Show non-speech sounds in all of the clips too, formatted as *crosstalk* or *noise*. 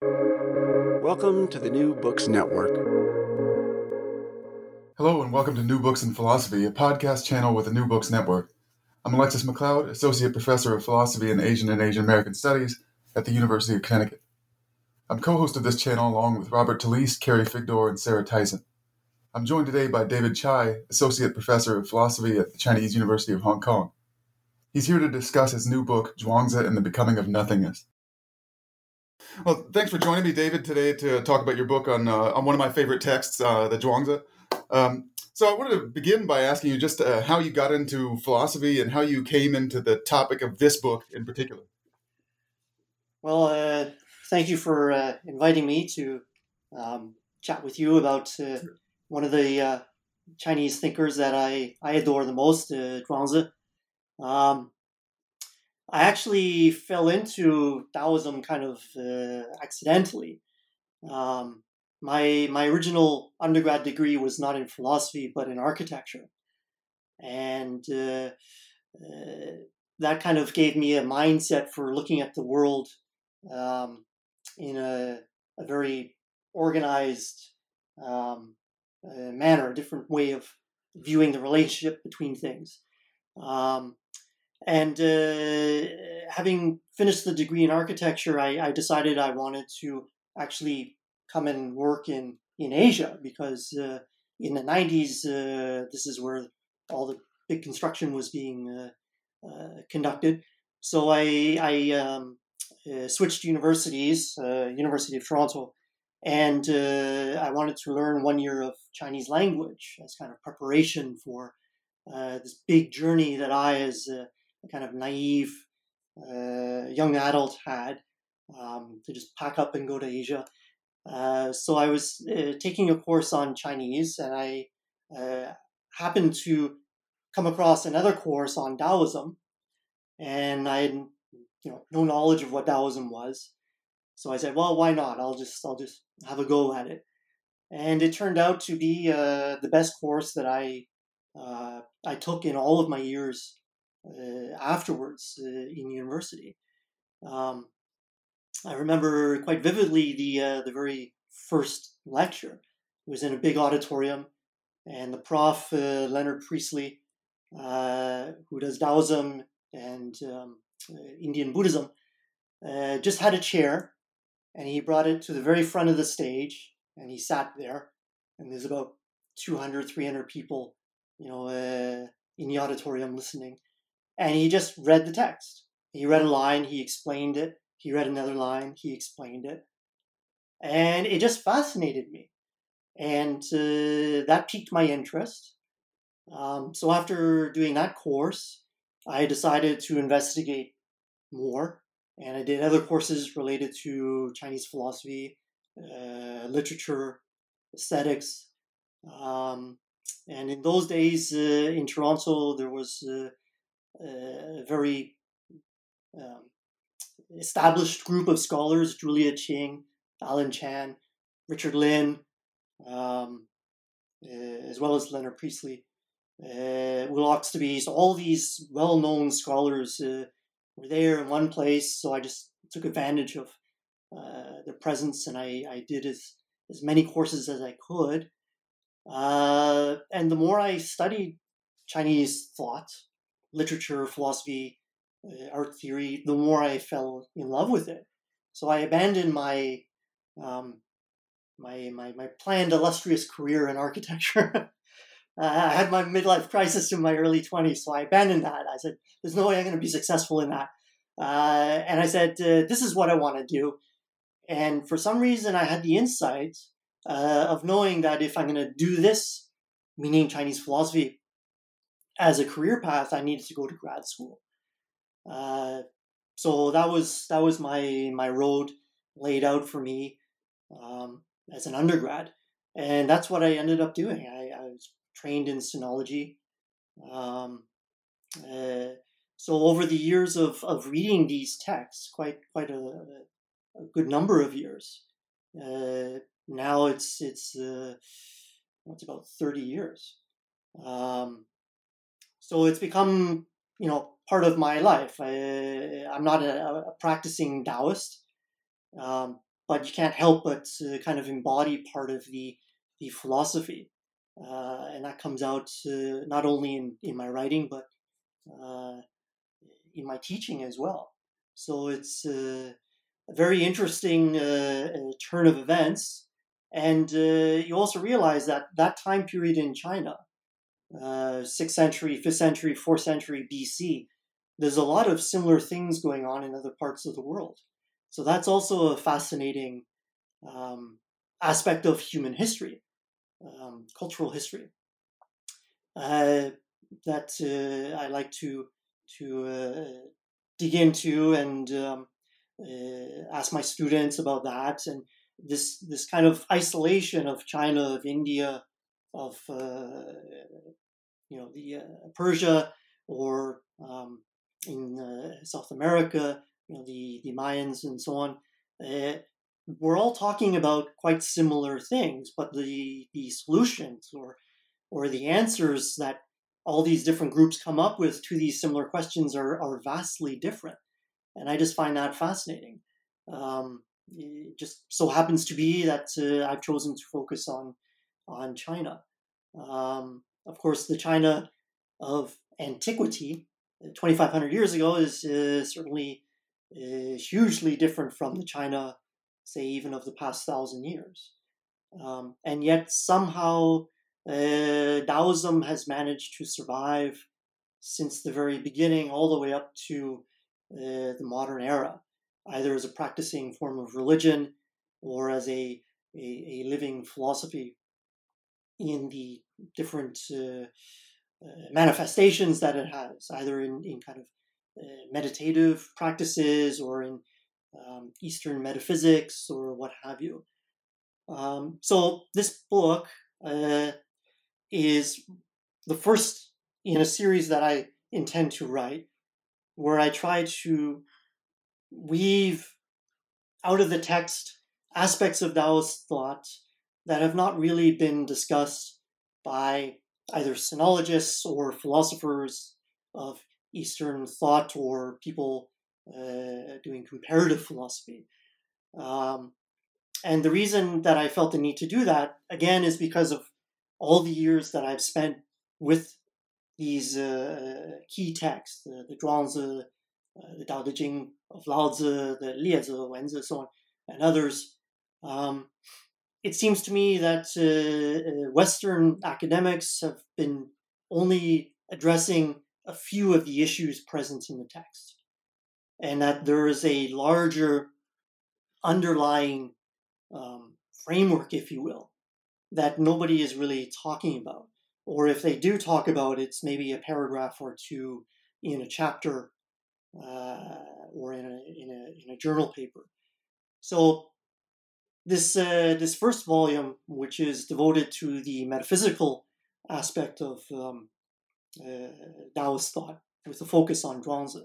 Welcome to the New Books Network. Hello, and welcome to New Books in Philosophy, a podcast channel with the New Books Network. I'm Alexus McLeod, Associate Professor of Philosophy and Asian and Asian American Studies at the University of Connecticut. I'm co host of this channel along with Robert Talisse, Carrie Figdor, and Sarah Tyson. I'm joined today by David Chai, Associate Professor of Philosophy at the Chinese University of Hong Kong. He's here to discuss his new book, Zhuangzi and the Becoming of Nothingness. Well, thanks for joining me, David, today to talk about your book on uh, on one of my favorite texts, uh, the Zhuangzi. Um, so I wanted to begin by asking you just uh, how you got into philosophy and how you came into the topic of this book in particular. Well, uh, thank you for uh, inviting me to um, chat with you about uh, one of the uh, Chinese thinkers that I, I adore the most, uh, Zhuangzi. Um, I actually fell into Taoism kind of uh, accidentally. Um, my my original undergrad degree was not in philosophy but in architecture, and uh, uh, that kind of gave me a mindset for looking at the world um, in a, a very organized um, uh, manner, a different way of viewing the relationship between things. Um, and uh, having finished the degree in architecture, I, I, decided I wanted to actually come and work in, in Asia because uh, in the 90s, uh, this is where all the big construction was being uh, uh, conducted. So I, I um, uh, switched universities, University of Toronto, and I wanted to learn one year of Chinese language as kind of preparation for this big journey that I, as kind of naive uh, young adult had um, to just pack up and go to Asia. Uh, so I was uh, taking a course on Chinese, and I uh, happened to come across another course on Taoism, and I had you know no knowledge of what Taoism was. So I said, well, why not? I'll just I'll just have a go at it, and it turned out to be uh, the best course that I uh, I took in all of my years afterwards uh, in university. Um, I remember quite vividly the uh, the very first lecture. It was in a big auditorium, and the prof Leonard Priestley, who does Taoism and um, Indian Buddhism, just had a chair, and he brought it to the very front of the stage, and he sat there, and there's about 200, 300 people, you know, uh, in the auditorium listening and he just read the text. He read a line, he explained it. He read another line, he explained it. And it just fascinated me. And uh, that piqued my interest. Um, so after doing that course, I decided to investigate more. And I did other courses related to Chinese philosophy, uh, literature, aesthetics. Um, and in those days uh, in Toronto, there was uh, a very um, established group of scholars Julia Ching, Alan Chan, Richard Lynn, um, uh, as well as Leonard Priestley, uh, Will Oxtoby. So, all these well known scholars uh, were there in one place. So, I just took advantage of uh, their presence and I, I did as, as many courses as I could. Uh, and the more I studied Chinese thought, literature, philosophy, uh, art theory, the more I fell in love with it. So I abandoned my um, my, my my planned illustrious career in architecture. *laughs* uh, I had my midlife crisis in my early twenties, so I abandoned that. I said, "There's no way I'm going to be successful in that." Uh, and I said, uh, "This is what I want to do." And for some reason, I had the insight uh, of knowing that if I'm going to do this, meaning Chinese philosophy, as a career path, I needed to go to grad school. Uh, so that was that was my my road laid out for me. um, as an undergrad, and that's what I ended up doing. I, I was trained in sinology. Um, uh, so over the years of, of reading these texts, quite quite a, a good number of years, uh, now it's it's uh, about thirty years. Um, so it's become you know part of my life. I, am not a, a, practicing Taoist, um, but you can't help but kind of embody part of the the philosophy, uh, and that comes out uh, not only in in my writing but uh, in my teaching as well. So it's uh, a very interesting uh, turn of events, and you also realize that that time period in China uh, sixth century, fifth century, fourth century BC, there's a lot of similar things going on in other parts of the world. So that's also a fascinating um, aspect of human history, um, cultural history, uh, that uh, I like to to uh, dig into and um, uh, ask my students about that and this this kind of isolation of China, of India, of uh, you know the uh, Persia or um, in uh, South America, you know the the Mayans and so on. we're all talking about quite similar things, but the the solutions or or the answers that all these different groups come up with to these similar questions are, are vastly different. And I just find that fascinating. Um, it just so happens to be that uh, I've chosen to focus on on China. Um, of course, the China of antiquity, 2,500 years ago, is uh, certainly uh, hugely different from the China, say, even of the past thousand years. Um, and yet, somehow, uh, Taoism has managed to survive since the very beginning, all the way up to uh, the modern era, either as a practicing form of religion or as a, a, a living philosophy in the different uh, uh, manifestations that it has, either in, in kind of uh, meditative practices or in um, Eastern metaphysics or what have you. Um, so this book uh, is the first in a series that I intend to write, where I try to weave out of the text aspects of Taoist thought that have not really been discussed by either sinologists or philosophers of Eastern thought or people uh, doing comparative philosophy. Um, and the reason that I felt the need to do that, again, is because of all the years that I've spent with these uh, key texts, the, the Zhuangzi, uh, the Tao Te Ching of Laozi, the Liezi, Wenzi, and so on, and others. Um, it seems to me that uh, uh, Western academics have been only addressing a few of the issues present in the text, and that there is a larger underlying um, framework, if you will, that nobody is really talking about. Or if they do talk about it, it's maybe a paragraph or two in a chapter uh, or in a, in, a, in a journal paper. So this uh, this first volume, which is devoted to the metaphysical aspect of um, uh, Taoist thought, with a focus on Zhuangzi,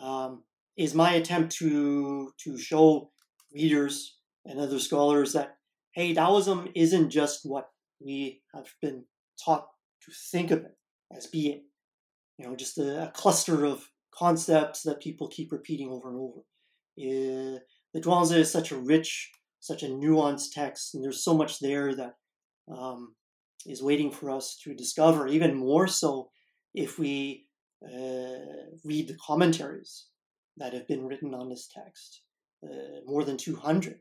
um, is my attempt to to show readers and other scholars that hey, Taoism isn't just what we have been taught to think of it as being, you know, just a, a cluster of concepts that people keep repeating over and over. Uh, the Zhuangzi is such a rich such a nuanced text, and there's so much there that um, is waiting for us to discover. Even more so, if we uh, read the commentaries that have been written on this text, uh, more than 200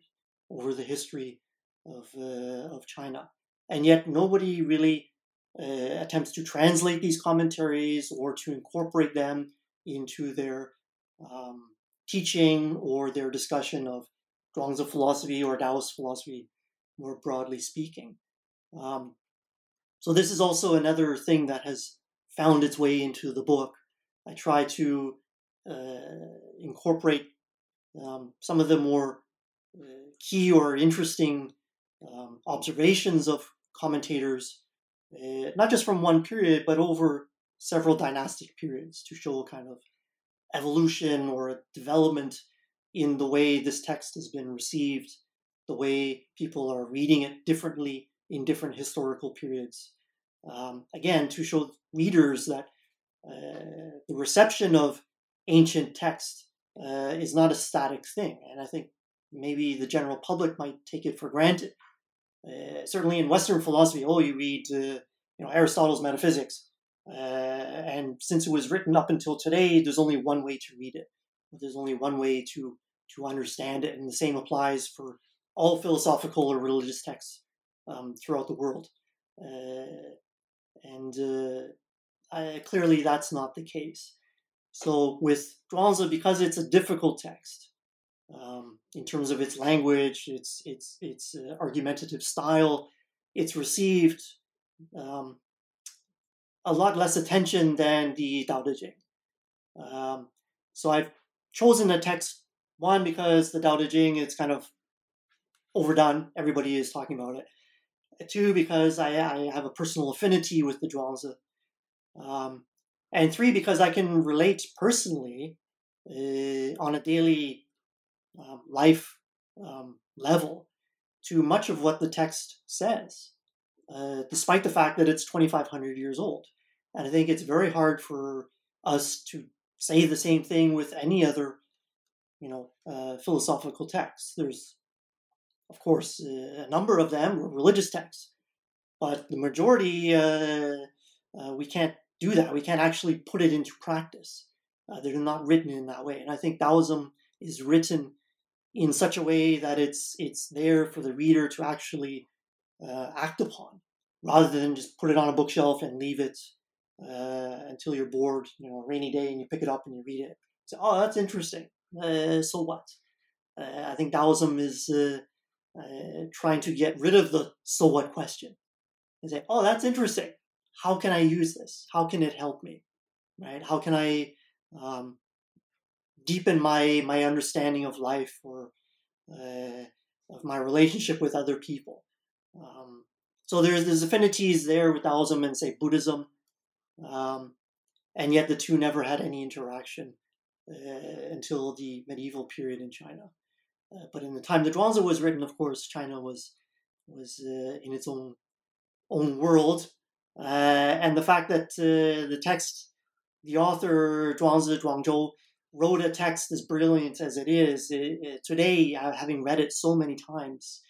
over the history of uh, of China, and yet nobody really uh, attempts to translate these commentaries or to incorporate them into their um, teaching or their discussion of Zhuangzi philosophy or Taoist philosophy, more broadly speaking. Um, so this is also another thing that has found its way into the book. I try to uh, incorporate um, some of the more key or interesting um, observations of commentators, uh, not just from one period, but over several dynastic periods to show a kind of evolution or development in the way this text has been received, the way people are reading it differently in different historical periods. Um, again, to show readers that uh, the reception of ancient text uh, is not a static thing. And I think maybe the general public might take it for granted. Uh, certainly in Western philosophy, oh, you read uh, you know Aristotle's Metaphysics, uh, and since it was written up until today, there's only one way to read it. There's only one way to to understand it, and the same applies for all philosophical or religious texts um, throughout the world. Uh, and uh, clearly, that's not the case. So with Zhuangzi, because it's a difficult text um, in terms of its language, its its its uh, argumentative style, it's received um, a lot less attention than the Tao Te Ching. Um, so I've chosen a text one because the Tao Te Ching is kind of overdone; everybody is talking about it. Two because I, I have a personal affinity with the Zhuangzi. Um, and three because I can relate personally uh, on a daily um, life um, level to much of what the text says, uh, despite the fact that it's 2,500 years old. And I think it's very hard for us to say the same thing with any other, you know, uh, philosophical texts. There's, of course, uh, a number of them are religious texts, but the majority uh, uh, we can't do that. We can't actually put it into practice. They're not written in that way. And I think Taoism is written in such a way that it's it's there for the reader to actually act upon, rather than just put it on a bookshelf and leave it uh, until you're bored, you know, a rainy day, and you pick it up and you read it. So, oh, that's interesting. Uh, so what? Uh, I think Taoism is uh, trying to get rid of the so what question and say, oh, that's interesting how can I use this? How can it help me? Right? How can I um, deepen my my understanding of life or uh, of my relationship with other people? Um, so there's there's affinities there with Taoism and say Buddhism, um, and yet the two never had any interaction uh, until the medieval period in China. Uh, but in the time the Zhuangzi was written, of course, China was was uh, in its own own world, uh, and the fact that uh, the text, the author Zhuangzi Zhuangzhou wrote a text as brilliant as it is it, it, today, uh, having read it so many times,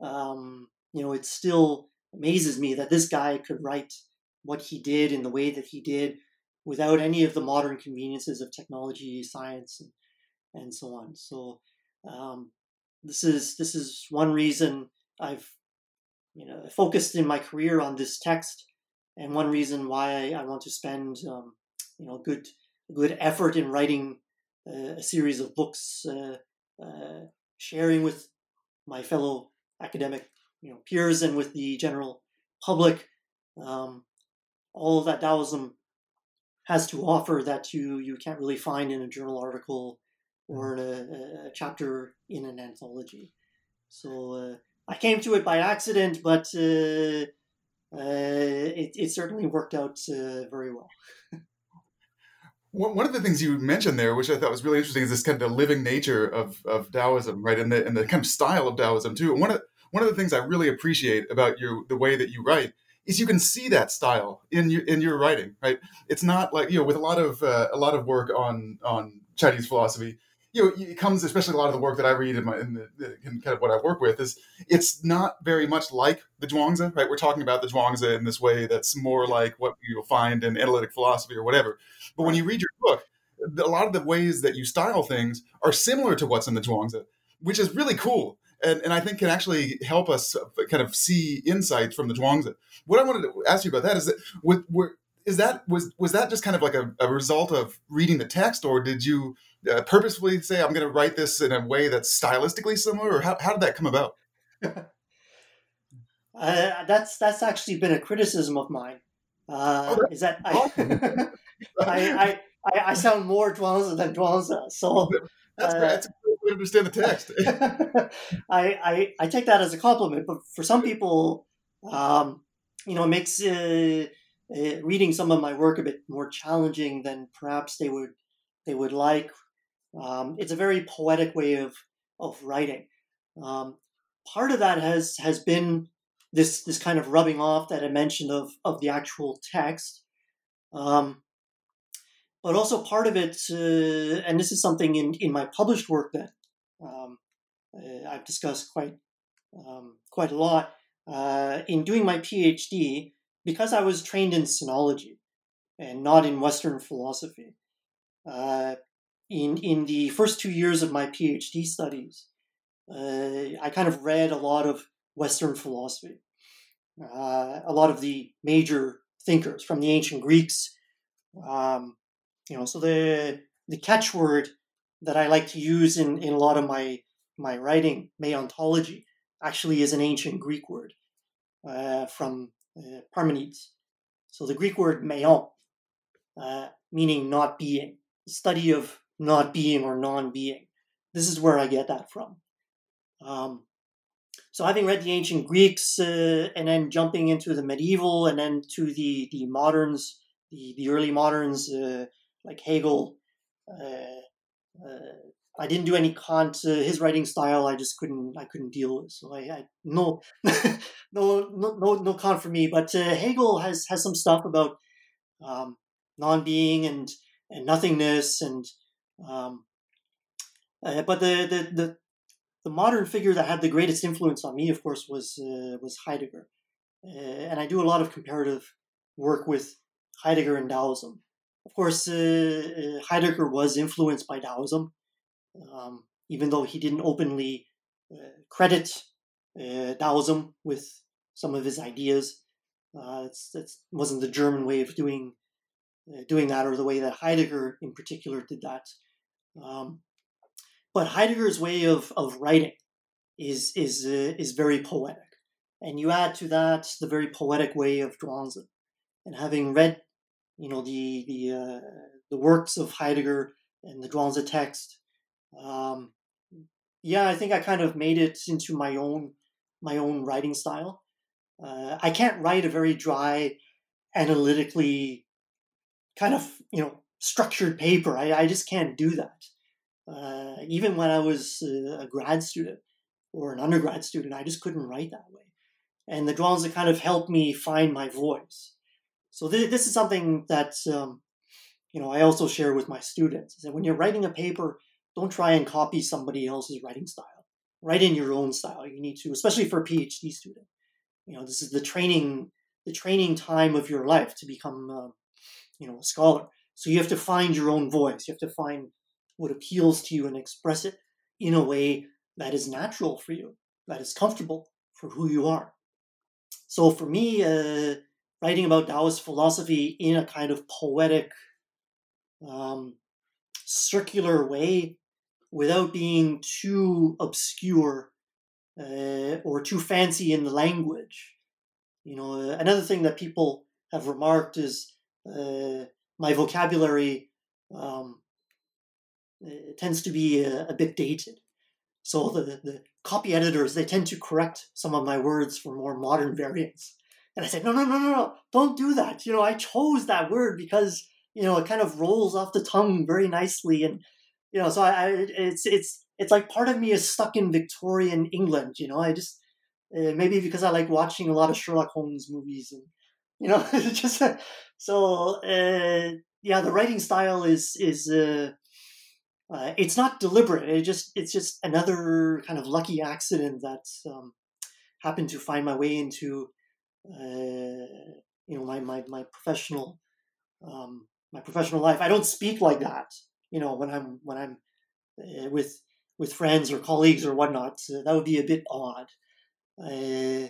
um, you know, it still amazes me that this guy could write what he did in the way that he did without any of the modern conveniences of technology, science, and, and so on. So um, this is this is one reason I've you know focused in my career on this text and one reason why I, I want to spend um, you know good good effort in writing uh, a series of books, uh, uh, sharing with my fellow academic you know peers and with the general public um, all that Taoism has to offer that you you can't really find in a journal article or in a, a chapter in an anthology. So uh, I came to it by accident, but uh, uh, it, it certainly worked out uh, very well. One of the things you mentioned there, which I thought was really interesting, is this kind of living nature of, of Taoism, right, and the and the kind of style of Taoism too. And one of one of the things I really appreciate about your the way that you write, is you can see that style in your in your writing, right? It's not like you know, with a lot of uh, a lot of work on on Chinese philosophy, you know, it comes, especially a lot of the work that I read in, my, in, the, in kind of what I work with is it's not very much like the Zhuangzi, right? We're talking about the Zhuangzi in this way that's more like what you'll find in analytic philosophy or whatever. But when you read your book, a lot of the ways that you style things are similar to what's in the Zhuangzi, which is really cool. And, and I think can actually help us kind of see insights from the Zhuangzi. What I wanted to ask you about that is that with, were, is that was was that just kind of like a, a result of reading the text, or did you uh, purposefully say I'm going to write this in a way that's stylistically similar, or how, how did that come about? *laughs* uh, that's that's actually been a criticism of mine. Uh, oh, is that I, *laughs* I, I, I, I, sound more Zhuangzi than Zhuangzi. So that's, uh, that's, quite understand the text. *laughs* *laughs* I, I I take that as a compliment, but for some people, um, you know, it makes uh, uh, reading some of my work a bit more challenging than perhaps they would they would like. Um, it's a very poetic way of of writing. Um, part of that has has been this this kind of rubbing off that I mentioned of of the actual text. Um, but also part of it, uh, and this is something in, in my published work that um, I've discussed quite um, quite a lot. Uh, in doing my PhD, because I was trained in sinology and not in Western philosophy, uh, in in the first two years of my PhD studies, uh, I kind of read a lot of Western philosophy, uh, a lot of the major thinkers from the ancient Greeks. Um, you know, so the the catchword that I like to use in, in a lot of my my writing, meontology, actually is an ancient Greek word uh, from uh, Parmenides. So the Greek word meon, uh, meaning not being, study of not being or non-being. This is where I get that from. Um, so having read the ancient Greeks uh, and then jumping into the medieval and then to the the moderns, the the early moderns uh, like Hegel. Uh, uh, I didn't do any Kant. Uh, his writing style, I just couldn't. I couldn't deal with. So I, I no, *laughs* no, no, no, no Kant for me. But Hegel has has some stuff about um, non-being and and nothingness and um, uh, but the, the, the the modern figure that had the greatest influence on me, of course, was uh, was Heidegger, uh, and I do a lot of comparative work with Heidegger and Taoism. Of course, uh, uh, Heidegger was influenced by Taoism, um, even though he didn't openly uh, credit Taoism with some of his ideas. It wasn't the German way of doing doing that, or the way that Heidegger, in particular, did that. Um, but Heidegger's way of, of writing is is uh, is very poetic, and you add to that the very poetic way of Zhuangzi. And having read, you know, the the uh, the works of Heidegger and the Zhuangzi text, um, yeah, I think I kind of made it into my own my own writing style. Uh, I can't write a very dry, analytically kind of you know structured paper. I, I just can't do that. Uh, even when I was uh, a grad student or an undergrad student, I just couldn't write that way. And the Zhuangzi kind of helped me find my voice. So th- this is something that um, you know I also share with my students. Is that when you're writing a paper, don't try and copy somebody else's writing style. Write in your own style. You need to, especially for a PhD student. You know, this is the training the training time of your life to become uh, you know a scholar. So you have to find your own voice. You have to find what appeals to you and express it in a way that is natural for you, that is comfortable for who you are. So for me, uh, writing about Taoist philosophy in a kind of poetic, um, circular way without being too obscure uh, or too fancy in the language. You know, uh, another thing that people have remarked is uh, my vocabulary um, tends to be a, a bit dated. So the, the copy editors, they tend to correct some of my words for more modern variants. And I said, no, no, no, no, no, don't do that. You know, I chose that word because, you know, it kind of rolls off the tongue very nicely. And, you know, so I, I it's, it's, it's like part of me is stuck in Victorian England. You know, I just, uh, maybe because I like watching a lot of Sherlock Holmes movies and, you know, *laughs* just, so, uh, yeah, the writing style is, is, uh, uh, it's not deliberate. It just it's just another kind of lucky accident that um, happened to find my way into you know my my my professional um, my professional life. I don't speak like that. You know when I'm when I'm uh, with with friends or colleagues or whatnot. Uh, that would be a bit odd. Uh,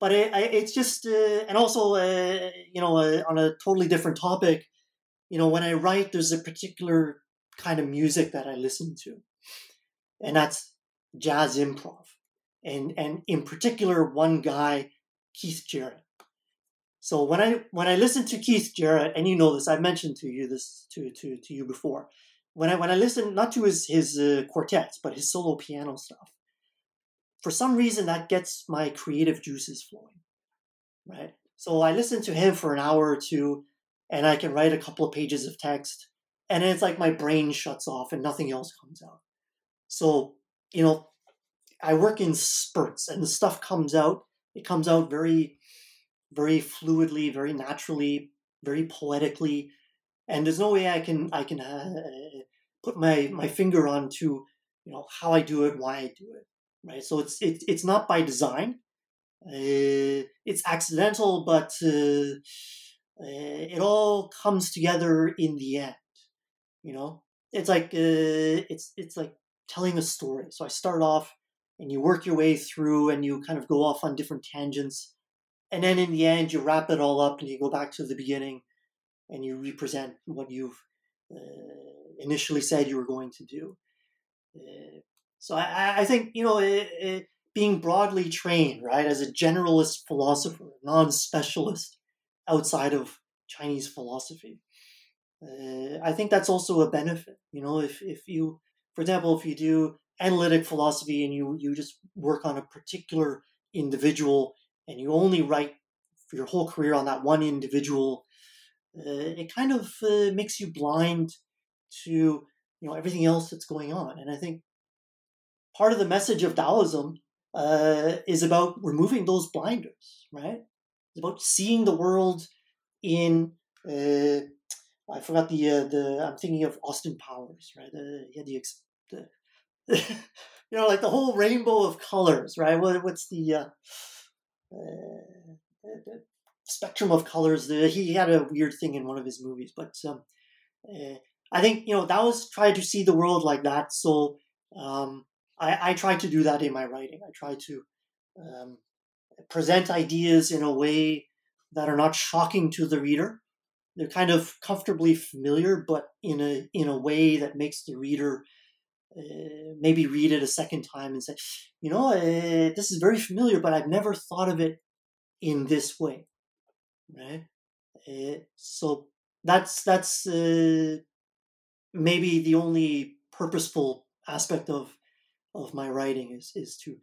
but it, it's just uh, and also you know on a totally different topic. You know when I write, there's a particular kind of music that I listen to. And that's jazz improv. And and in particular one guy, Keith Jarrett. So when I when I listen to Keith Jarrett, and you know this, I've mentioned to you this to to to you before. when I when I listen not to his his uh, quartets but his solo piano stuff, for some reason that gets my creative juices flowing, right? So I listen to him for an hour or two, and I can write a couple of pages of text, and it's like my brain shuts off and nothing else comes out. So you know, I work in spurts, and the stuff comes out. It comes out very, very fluidly, very naturally, very poetically, and there's no way I can I can uh, put my my finger on to you know how I do it, why I do it, right? So it's it, it's not by design. Uh, it's accidental, but uh, uh, it all comes together in the end. You know, it's like uh, it's it's like telling a story. So I start off, and you work your way through, and you kind of go off on different tangents, and then in the end, you wrap it all up, and you go back to the beginning, and you represent what you've uh, initially said you were going to do. Uh, so I, I, think you know it, it, being broadly trained, right, as a generalist philosopher, non-specialist outside of Chinese philosophy. Uh, I think that's also a benefit. You know, if if you, for example, if you do analytic philosophy and you you just work on a particular individual and you only write for your whole career on that one individual uh, it kind of uh, makes you blind to you know everything else that's going on. And I think part of the message of Taoism uh, is about removing those blinders, right? It's about seeing the world in. Uh, I forgot the uh, the. I'm thinking of Austin Powers, right? He had the, the *laughs* you know, like the whole rainbow of colors, right? What, what's the, uh, uh, spectrum of colors. He had a weird thing in one of his movies, but um, uh, I think you know that was trying to see the world like that. So um, I, I try to do that in my writing. I try to um, present ideas in a way that are not shocking to the reader. They're kind of comfortably familiar, but in a in a way that makes the reader uh, maybe read it a second time and say, you know, uh, this is very familiar, but I've never thought of it in this way right? Uh, so that's that's uh, maybe the only purposeful aspect of of my writing is is to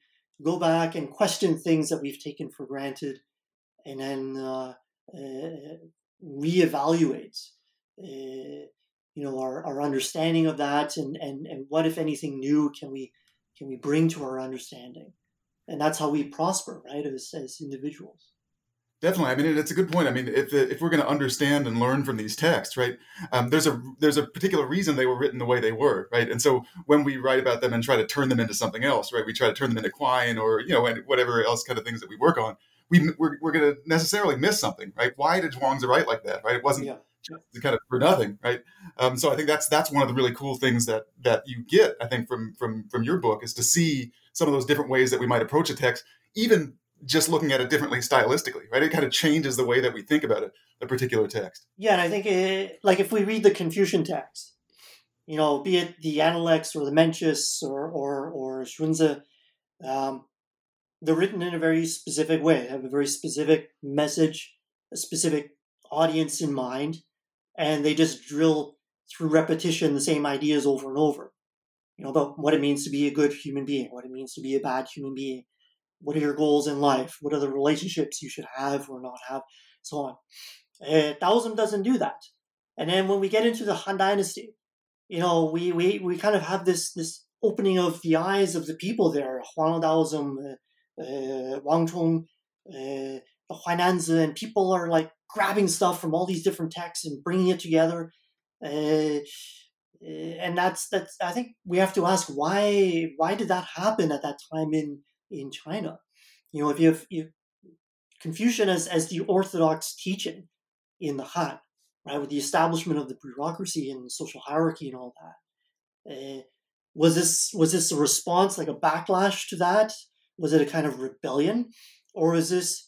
go back and question things that we've taken for granted, and then uh, reevaluate. You know our, our understanding of that and, and and what if anything new can we can we bring to our understanding and that's how we prosper right as, as individuals Definitely. I mean, it's a good point. I mean, if, if we're going to understand and learn from these texts, right, um, there's a there's a particular reason they were written the way they were, right? And so when we write about them and try to turn them into something else, right, we try to turn them into Quine or you know, and whatever else kind of things that we work on, we we're, we're going to necessarily miss something, right? Why did Zhuangzi write like that, right? It wasn't yeah. Kind of for nothing, right? Um, so I think that's that's one of the really cool things that that you get, I think, from from from your book is to see some of those different ways that we might approach a text, even just looking at it differently stylistically, right? It kind of changes the way that we think about it, a particular text. Yeah, and I think it, like if we read the Confucian text, you know, be it the Analects or the Mencius or or or Xunzi, um, they're written in a very specific way. Have a very specific message, a specific audience in mind, and they just drill through repetition the same ideas over and over. You know, about what it means to be a good human being, what it means to be a bad human being, what are your goals in life? What are the relationships you should have or not have? So on. Uh, Taoism doesn't do that. And then when we get into the Han Dynasty, you know, we, we, we kind of have this this opening of the eyes of the people there. Huang Daoism, uh, uh, Wang Chong, uh, the Huainanzi, and people are like grabbing stuff from all these different texts and bringing it together. Uh, and that's that's. I think we have to ask why why did that happen at that time in in China. You know, if you have you, Confucian as, as the orthodox teaching in the Han, right, with the establishment of the bureaucracy and social hierarchy and all that, uh, was this was this a response, like a backlash to that? Was it a kind of rebellion, or is this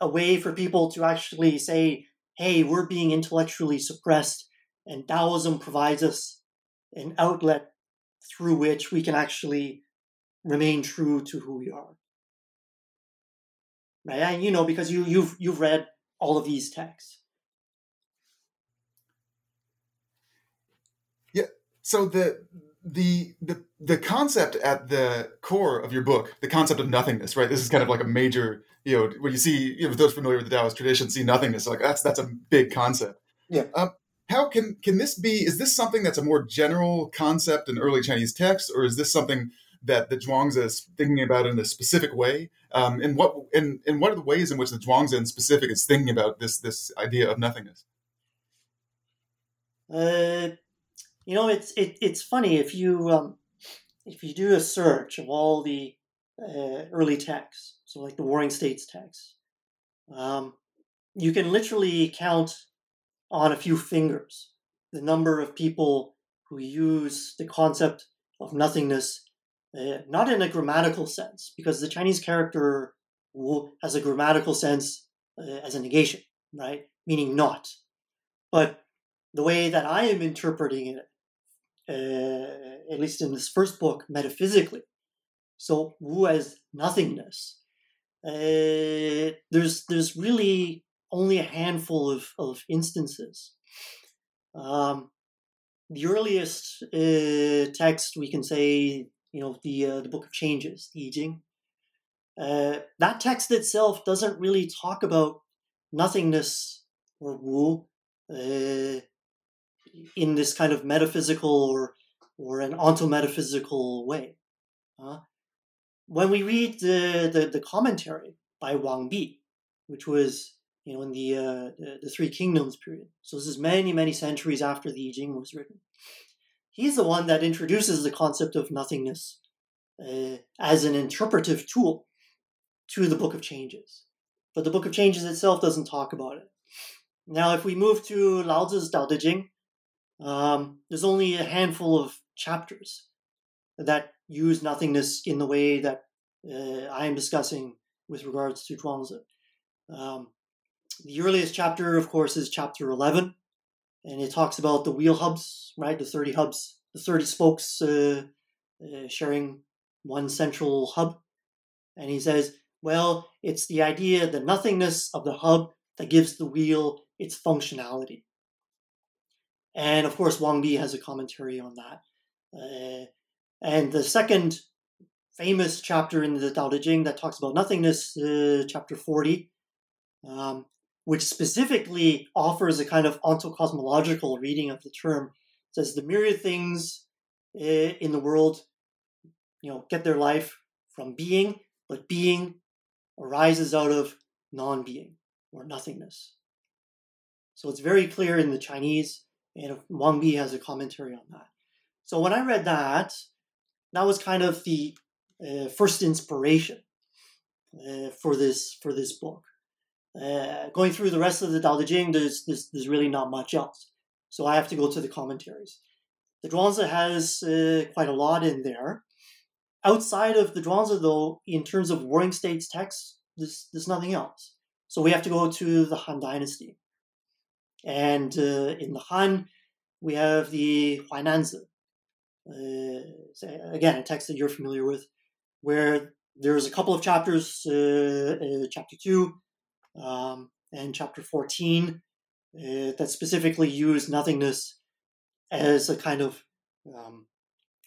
a way for people to actually say, "Hey, we're being intellectually suppressed, and Taoism provides us an outlet through which we can actually remain true to who we are. Right? And you know, because you you've you've read all of these texts. Yeah, so the the the the concept at the core of your book, the concept of nothingness, right? This is kind of like a major, you know, when you see, you know, those familiar with the Taoist tradition see nothingness, like that's that's a big concept. Yeah. Um, how can can this be? Is this something that's a more general concept in early Chinese texts, or is this something that the Zhuangzi is thinking about in a specific way? Um, and what and, and what are the ways in which the Zhuangzi in specific is thinking about this this idea of nothingness? Uh, you know, it's it, it's funny if you um, if you do a search of all the uh, early texts, so like the Warring States texts, um, you can literally count on a few fingers the number of people who use the concept of nothingness, uh, not in a grammatical sense, because the Chinese character has a grammatical sense uh, as a negation, right? Meaning not. But the way that I am interpreting it, at least in this first book, metaphysically, so wu as nothingness, uh, there's there's really only a handful of, of instances. Um, the earliest uh, text we can say, you know, the uh, the Book of Changes, the I Ching. Uh, that text itself doesn't really talk about nothingness or wu uh, in this kind of metaphysical or or an ontometaphysical way. Uh, when we read the, the, the commentary by Wang Bi, which was you know, in the, uh, the, the Three Kingdoms period. So this is many, many centuries after the I Ching was written. He's the one that introduces the concept of nothingness uh, as an interpretive tool to the Book of Changes. But the Book of Changes itself doesn't talk about it. Now, if we move to Lao Tzu's Tao Te Ching, um, there's only a handful of chapters that use nothingness in the way that uh, I am discussing with regards to Zhuangzi. Um, the earliest chapter, of course, is chapter 11, and it talks about the wheel hubs, right? The 30 hubs, the 30 spokes uh, uh, sharing one central hub. And he says, well, it's the idea, the nothingness of the hub that gives the wheel its functionality. And of course, Wang Bi has a commentary on that. Uh, and the second famous chapter in the Tao Te Ching that talks about nothingness, uh, chapter 40, um, which specifically offers a kind of ontocosmological reading of the term. It says the myriad things eh, in the world, you know, get their life from being, but being arises out of non-being or nothingness. So it's very clear in the Chinese, and Wang Bi has a commentary on that. So when I read that, that was kind of the uh, first inspiration uh, for this for this book. Uh, going through the rest of the Tao Te Ching, there's, there's, there's really not much else. So I have to go to the commentaries. The Zhuangzi has uh, quite a lot in there. Outside of the Zhuangzi, though, in terms of Warring States texts, there's, there's nothing else. So we have to go to the Han Dynasty. And uh, in the Han, we have the Huainanzi. Uh, again, a text that you're familiar with, where there's a couple of chapters, uh, uh, chapter 2, um, and chapter 14 uh, that specifically use nothingness as a kind of um,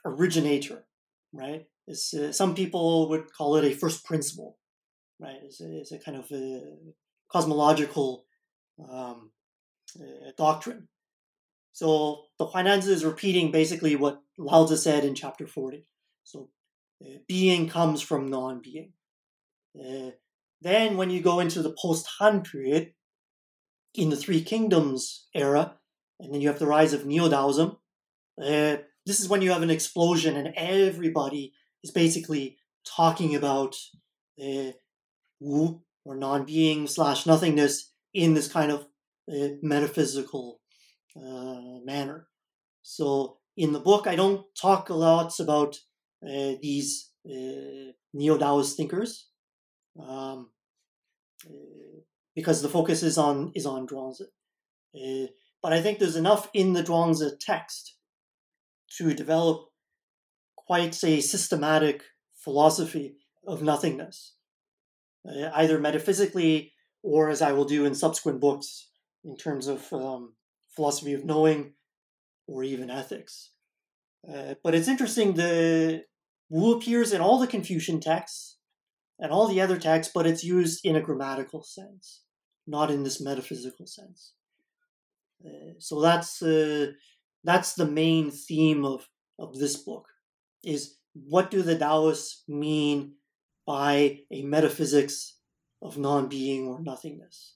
originator, right? Uh, some people would call it a first principle, right? It's a, it's a kind of a cosmological um, uh, doctrine. So the Huainanzi is repeating basically what Lao Tzu said in chapter 40. So uh, being comes from non-being. Uh, then, when you go into the post Han period, in the Three Kingdoms era, and then you have the rise of Neo Taoism, uh, this is when you have an explosion, and everybody is basically talking about uh, Wu or non being slash nothingness in this kind of uh, metaphysical uh, manner. So, in the book, I don't talk a lot about uh, these uh, neo Taoist thinkers. Um, because the focus is on is on Zhuangzi. Uh, but I think there's enough in the Zhuangzi text to develop quite a systematic philosophy of nothingness, uh, either metaphysically or as I will do in subsequent books in terms of um, philosophy of knowing or even ethics. Uh, but it's interesting. The Wu appears in all the Confucian texts and all the other texts, but it's used in a grammatical sense, not in this metaphysical sense. Uh, so that's uh, that's the main theme of of this book is what do the Taoists mean by a metaphysics of non-being or nothingness.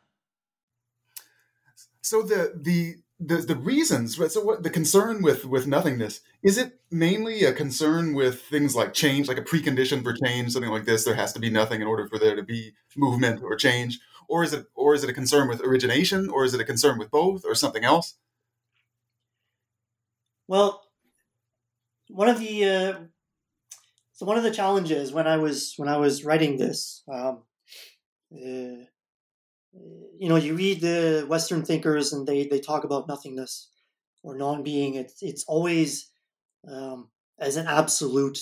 So the the the, the reasons so what the concern with with nothingness is it mainly a concern with things like change like a precondition for change something like this there has to be nothing in order for there to be movement or change? Or is it or is it a concern with origination or is it a concern with both or something else? Well one of the uh, so one of the challenges when i was when i was writing this um, uh, you know, you read the Western thinkers and they, they talk about nothingness or non-being. It's it's always um, as an absolute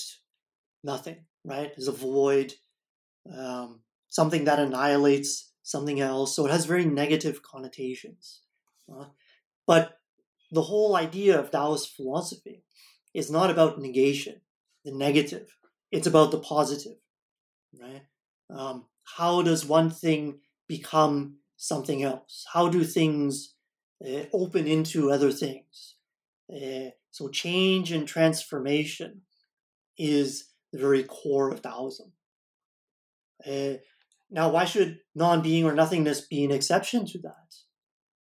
nothing, right? As a void, um, something that annihilates something else. So it has very negative connotations. Uh, but the whole idea of Taoist philosophy is not about negation, the negative. It's about the positive, right? Um, how does one thing become something else? How do things uh, open into other things? Uh, so change and transformation is the very core of Taoism. Uh, now, why should non-being or nothingness be an exception to that?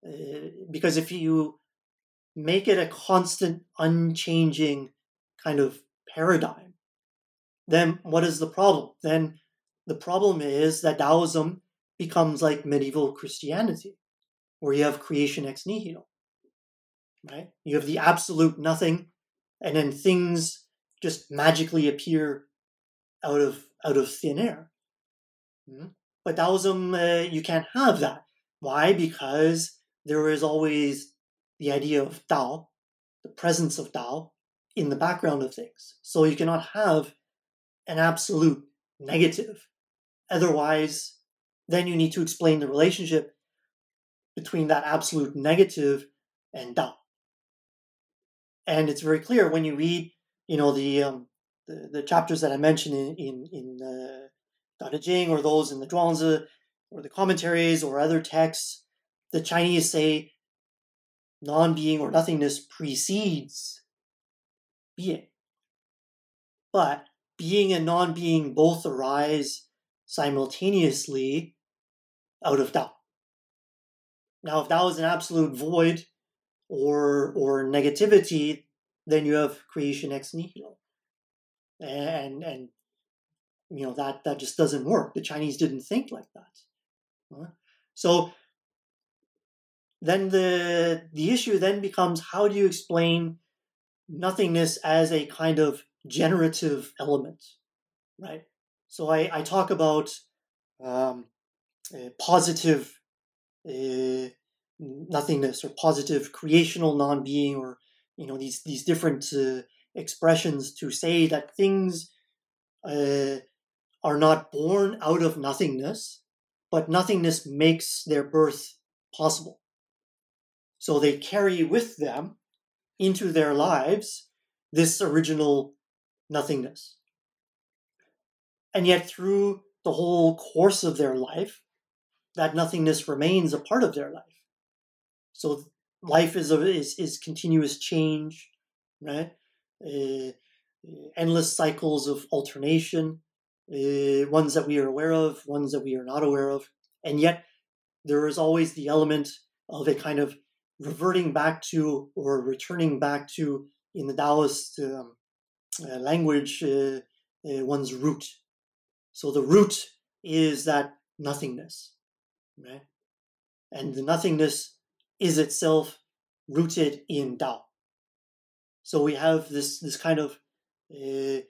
Uh, because if you make it a constant, unchanging kind of paradigm, then what is the problem? Then the problem is that Taoism becomes like medieval Christianity, where you have creation ex nihilo. Right? You have the absolute nothing, and then things just magically appear out of out of thin air. Mm-hmm. But Taoism, uh, you can't have that. Why? Because there is always the idea of Tao, the presence of Tao, in the background of things. So you cannot have an absolute negative. Otherwise, then you need to explain the relationship between that absolute negative and Tao. And it's very clear when you read, you know, the um, the, the chapters that I mentioned in in, in uh, Tao Te Ching or those in the Zhuangzi or the commentaries or other texts, the Chinese say non-being or nothingness precedes being. But being and non-being both arise simultaneously out of Tao. Now, if Tao is an absolute void or or negativity, then you have creation ex nihilo, and and you know that that just doesn't work. The Chinese didn't think like that. So then the the issue then becomes how do you explain nothingness as a kind of generative element, right? So I, I talk about um, positive uh, nothingness or positive creational non-being or you know these these different uh, expressions to say that things uh, are not born out of nothingness, but nothingness makes their birth possible. So they carry with them into their lives this original nothingness. And yet, through the whole course of their life, that nothingness remains a part of their life. So life is a, is, is continuous change, right? Uh, endless cycles of alternation, uh, ones that we are aware of, ones that we are not aware of, and yet there is always the element of a kind of reverting back to or returning back to, in the Taoist um, uh, language, one's root, so the root is that nothingness, right? And the nothingness is itself rooted in Tao. So we have this this kind of uh,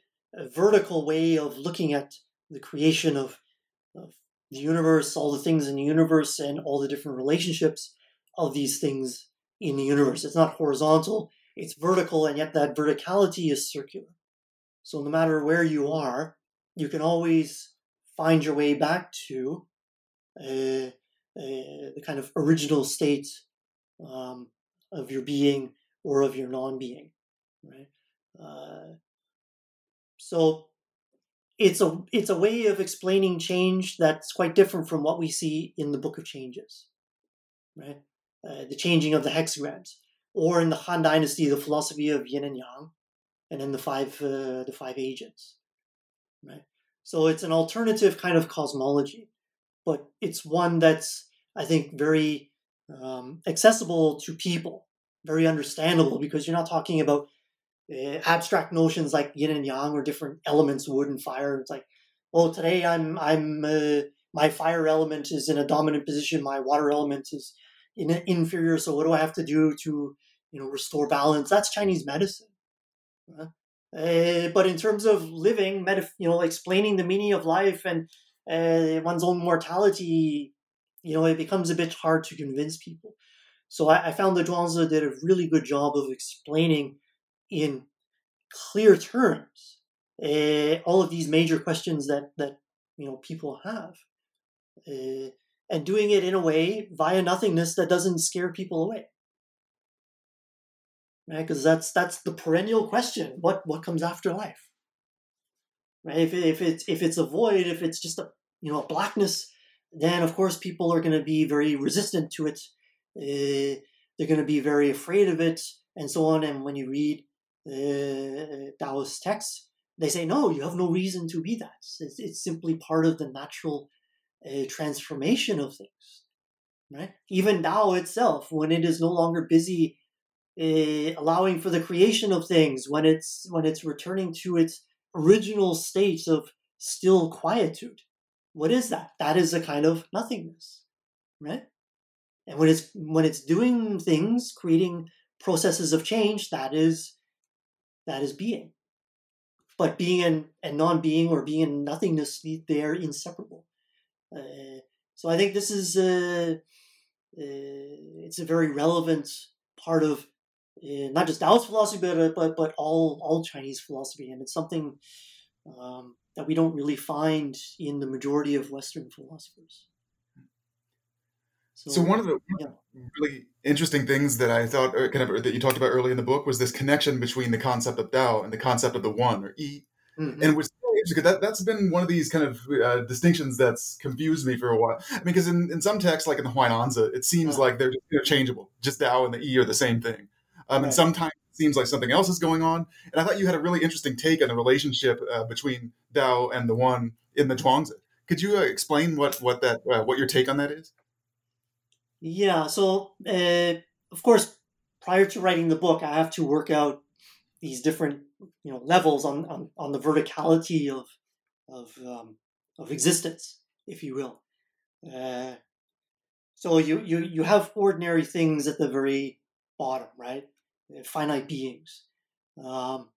vertical way of looking at the creation of, of the universe, all the things in the universe, and all the different relationships of these things in the universe. It's not horizontal, it's vertical, and yet that verticality is circular. So no matter where you are, you can always find your way back to uh, uh, the kind of original state um, of your being or of your non-being, right? Uh, so it's a it's a way of explaining change that's quite different from what we see in the Book of Changes, right? Uh, the changing of the hexagrams, or in the Han Dynasty, the philosophy of Yin and Yang, and then the five uh, the five agents, right? So it's an alternative kind of cosmology, but it's one that's I think very um, accessible to people, very understandable because you're not talking about uh, abstract notions like yin and yang or different elements, wood and fire. It's like, well, today I'm I'm uh, my fire element is in a dominant position, my water element is in an inferior. So what do I have to do to you know restore balance? That's Chinese medicine. Uh, but in terms of living, metaf- you know, explaining the meaning of life and uh, one's own mortality, you know, it becomes a bit hard to convince people. So I, I found the Zhuangzi did a really good job of explaining in clear terms uh, all of these major questions that that you know people have, uh, and doing it in a way via nothingness that doesn't scare people away. Right, because that's that's the perennial question: what what comes after life? Right, if if it's if it's a void, if it's just a you know a blackness, then of course people are going to be very resistant to it. Uh, they're going to be very afraid of it, and so on. And when you read uh, Taoist texts, they say, no, you have no reason to be that. It's, it's simply part of the natural uh, transformation of things. Right? Even Tao itself, when it is no longer busy uh, allowing for the creation of things, when it's when it's returning to its original state of still quietude, what is that? That is a kind of nothingness, right? And when it's when it's doing things, creating processes of change, that is that is being. But being and, and non being or being in nothingness, they are inseparable. Uh, so I think this is uh, uh, it's a very relevant part of not just Taoist philosophy, but uh, but but all all Chinese philosophy, and it's something um, that we don't really find in the majority of Western philosophers. So, so one of the yeah. really interesting things that I thought, or kind of, that you talked about early in the book was this connection between the concept of Tao and the concept of the One or E, mm-hmm. and was because that that's been one of these kind of uh, distinctions that's confused me for a while. I mean, because in, in some texts, like in the Huainanzi, it seems like they're interchangeable. Just Tao and the E are the same thing, um, right. and sometimes it seems like something else is going on. And I thought you had a really interesting take on the relationship uh, between Tao and the One in the Zhuangzi. Could you uh, explain what what that uh, what your take on that is? Yeah. So, uh, of course, prior to writing the book, I have to work out these different you know levels on on, on the verticality of of um, of existence, if you will. Uh, so you you you have ordinary things at the very bottom, right? Uh, finite beings, um,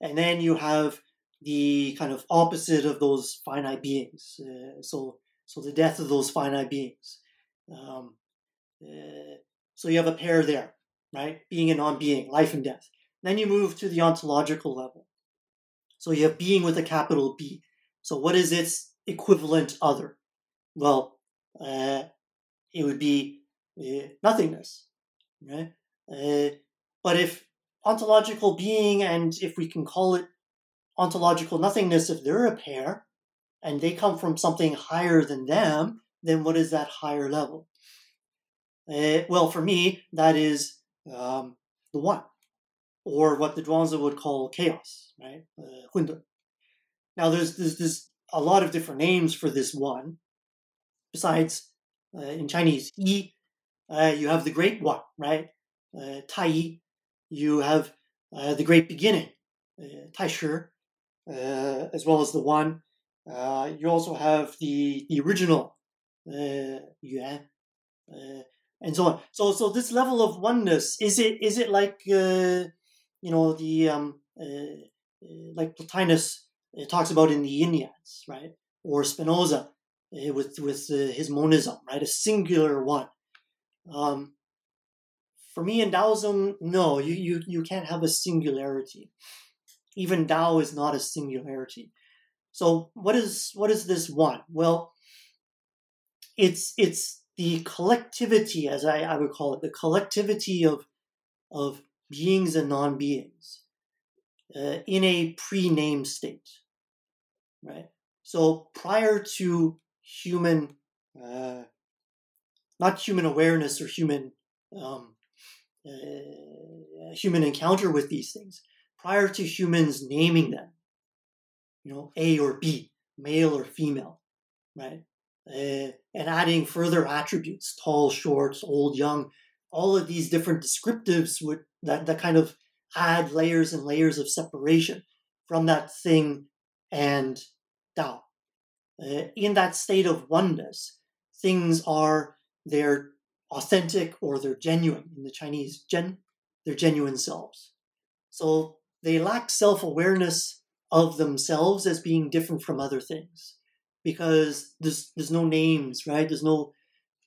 and then you have the kind of opposite of those finite beings. Uh, so so the death of those finite beings. Um, uh, so you have a pair there, right? Being and non-being, life and death. Then you move to the ontological level. So you have being with a capital B. So what is its equivalent other? Well, uh, it would be uh, nothingness, right? But if ontological being and if we can call it ontological nothingness, if they're a pair and they come from something higher than them, then what is that higher level? Uh, well, for me, that is um, the one, or what the Zhuangzi would call chaos, right? Uh, now, there's, there's, there's a lot of different names for this one. Besides, uh, in Chinese, Yi, uh, you have the great one, right? Uh, tai Yi. You have uh, the great beginning, uh, Tai Shi, uh, as well as the one. you also have the, the original, Yuan and so on. So so this level of oneness is it is it like uh, you know, the um, uh, uh like Plotinus uh, talks about in the Enneads, right? Or Spinoza uh, with with his monism, right? A singular one. Um, for me in Taoism, no, you, you, you can't have a singularity. Even Tao is not a singularity. So what is what is this one? Well, it's it's the collectivity, as I, I would call it, the collectivity of of beings and non-beings uh, in a pre-named state, right? So prior to human, uh, not human awareness or human um, uh, human encounter with these things prior to humans naming them. You know, A or B, male or female, right? Uh, and adding further attributes, tall, short, old, young, all of these different descriptives would that, that kind of add layers and layers of separation from that thing and Tao. Uh, in that state of oneness, things are their authentic or they're genuine in the Chinese gen they're genuine selves. So they lack self-awareness of themselves as being different from other things because there's there's no names, right? There's no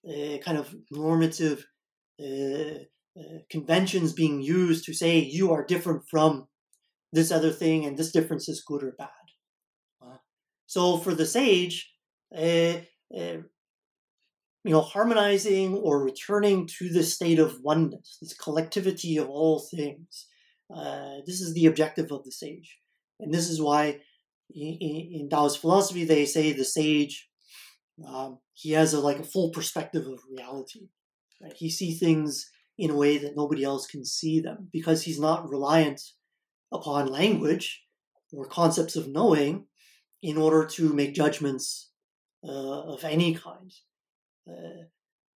uh, kind of normative uh, uh, conventions being used to say you are different from this other thing and this difference is good or bad. Uh, so for the sage, you know, harmonizing or returning to the state of oneness, this collectivity of all things. Uh, this is the objective of the sage. And this is why in, in Taoist philosophy, they say the sage, um, he has a, like a full perspective of reality. Right? He sees things in a way that nobody else can see them because he's not reliant upon language or concepts of knowing in order to make judgments uh, of any kind. Uh,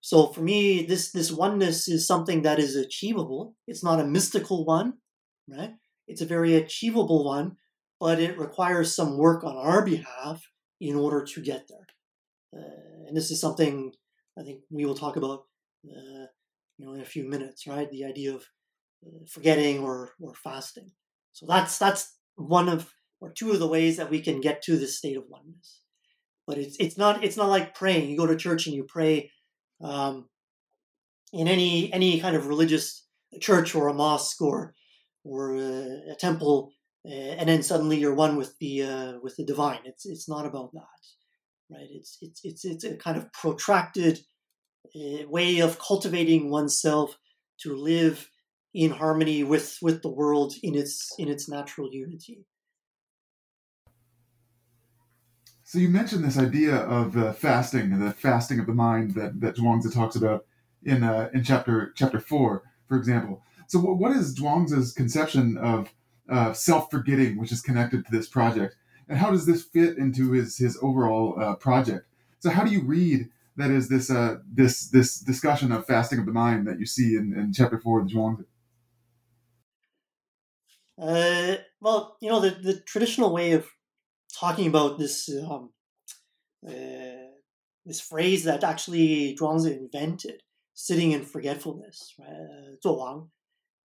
so for me, this this oneness is something that is achievable. It's not a mystical one, right? It's a very achievable one, but it requires some work on our behalf in order to get there. Uh, and this is something I think we will talk about, uh, you know, in a few minutes, right? The idea of uh, forgetting or or fasting. So that's that's one of or two of the ways that we can get to this state of oneness but it's it's not it's not like praying. You go to church and you pray um, in any any kind of religious church or a mosque or or a, a temple, uh, and then suddenly you're one with the uh, with the divine. It's it's not about that, right? It's it's it's it's a kind of protracted uh, way of cultivating oneself to live in harmony with with the world in its in its natural unity. So you mentioned this idea of uh, fasting, the fasting of the mind that that Zhuangzi talks about in uh, in chapter chapter four, for example. So what, what is Zhuangzi's conception of uh, self forgetting, which is connected to this project, and how does this fit into his his overall uh, project? So how do you read that is this uh, this this discussion of fasting of the mind that you see in, in chapter four of Zhuangzi? Uh, well, you know the the traditional way of talking about this um, uh, this phrase that actually Zhuangzi invented, sitting in forgetfulness, right? Uh,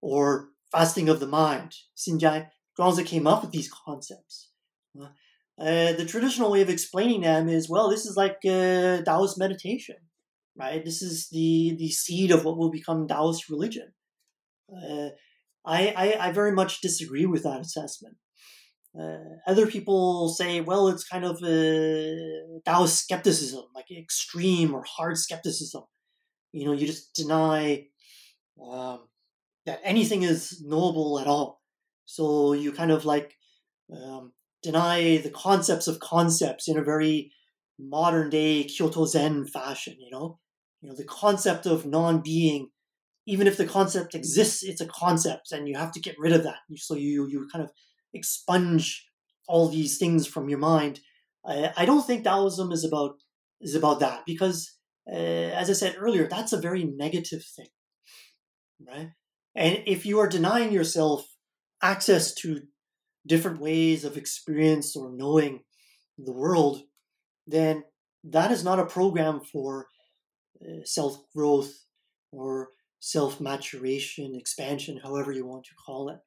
or fasting of the mind, xinzhai. Zhuangzi came up with these concepts. Uh, the traditional way of explaining them is, well, this is like uh, Taoist meditation, right? This is the, the seed of what will become Taoist religion. Uh, I, I, I, very much disagree with that assessment. Uh, other people say, well, it's kind of a Taoist skepticism, like extreme or hard skepticism. You know, you just deny um, that anything is knowable at all. So you kind of like um, deny the concepts of concepts in a very modern day Kyoto Zen fashion. You know, you know the concept of non-being. Even if the concept exists, it's a concept, and you have to get rid of that. So you you kind of expunge all these things from your mind. I, I don't think Taoism is about is about that because, uh, as I said earlier, that's a very negative thing, right? And if you are denying yourself access to different ways of experience or knowing the world, then that is not a program for uh, self growth or self maturation, expansion, however you want to call it.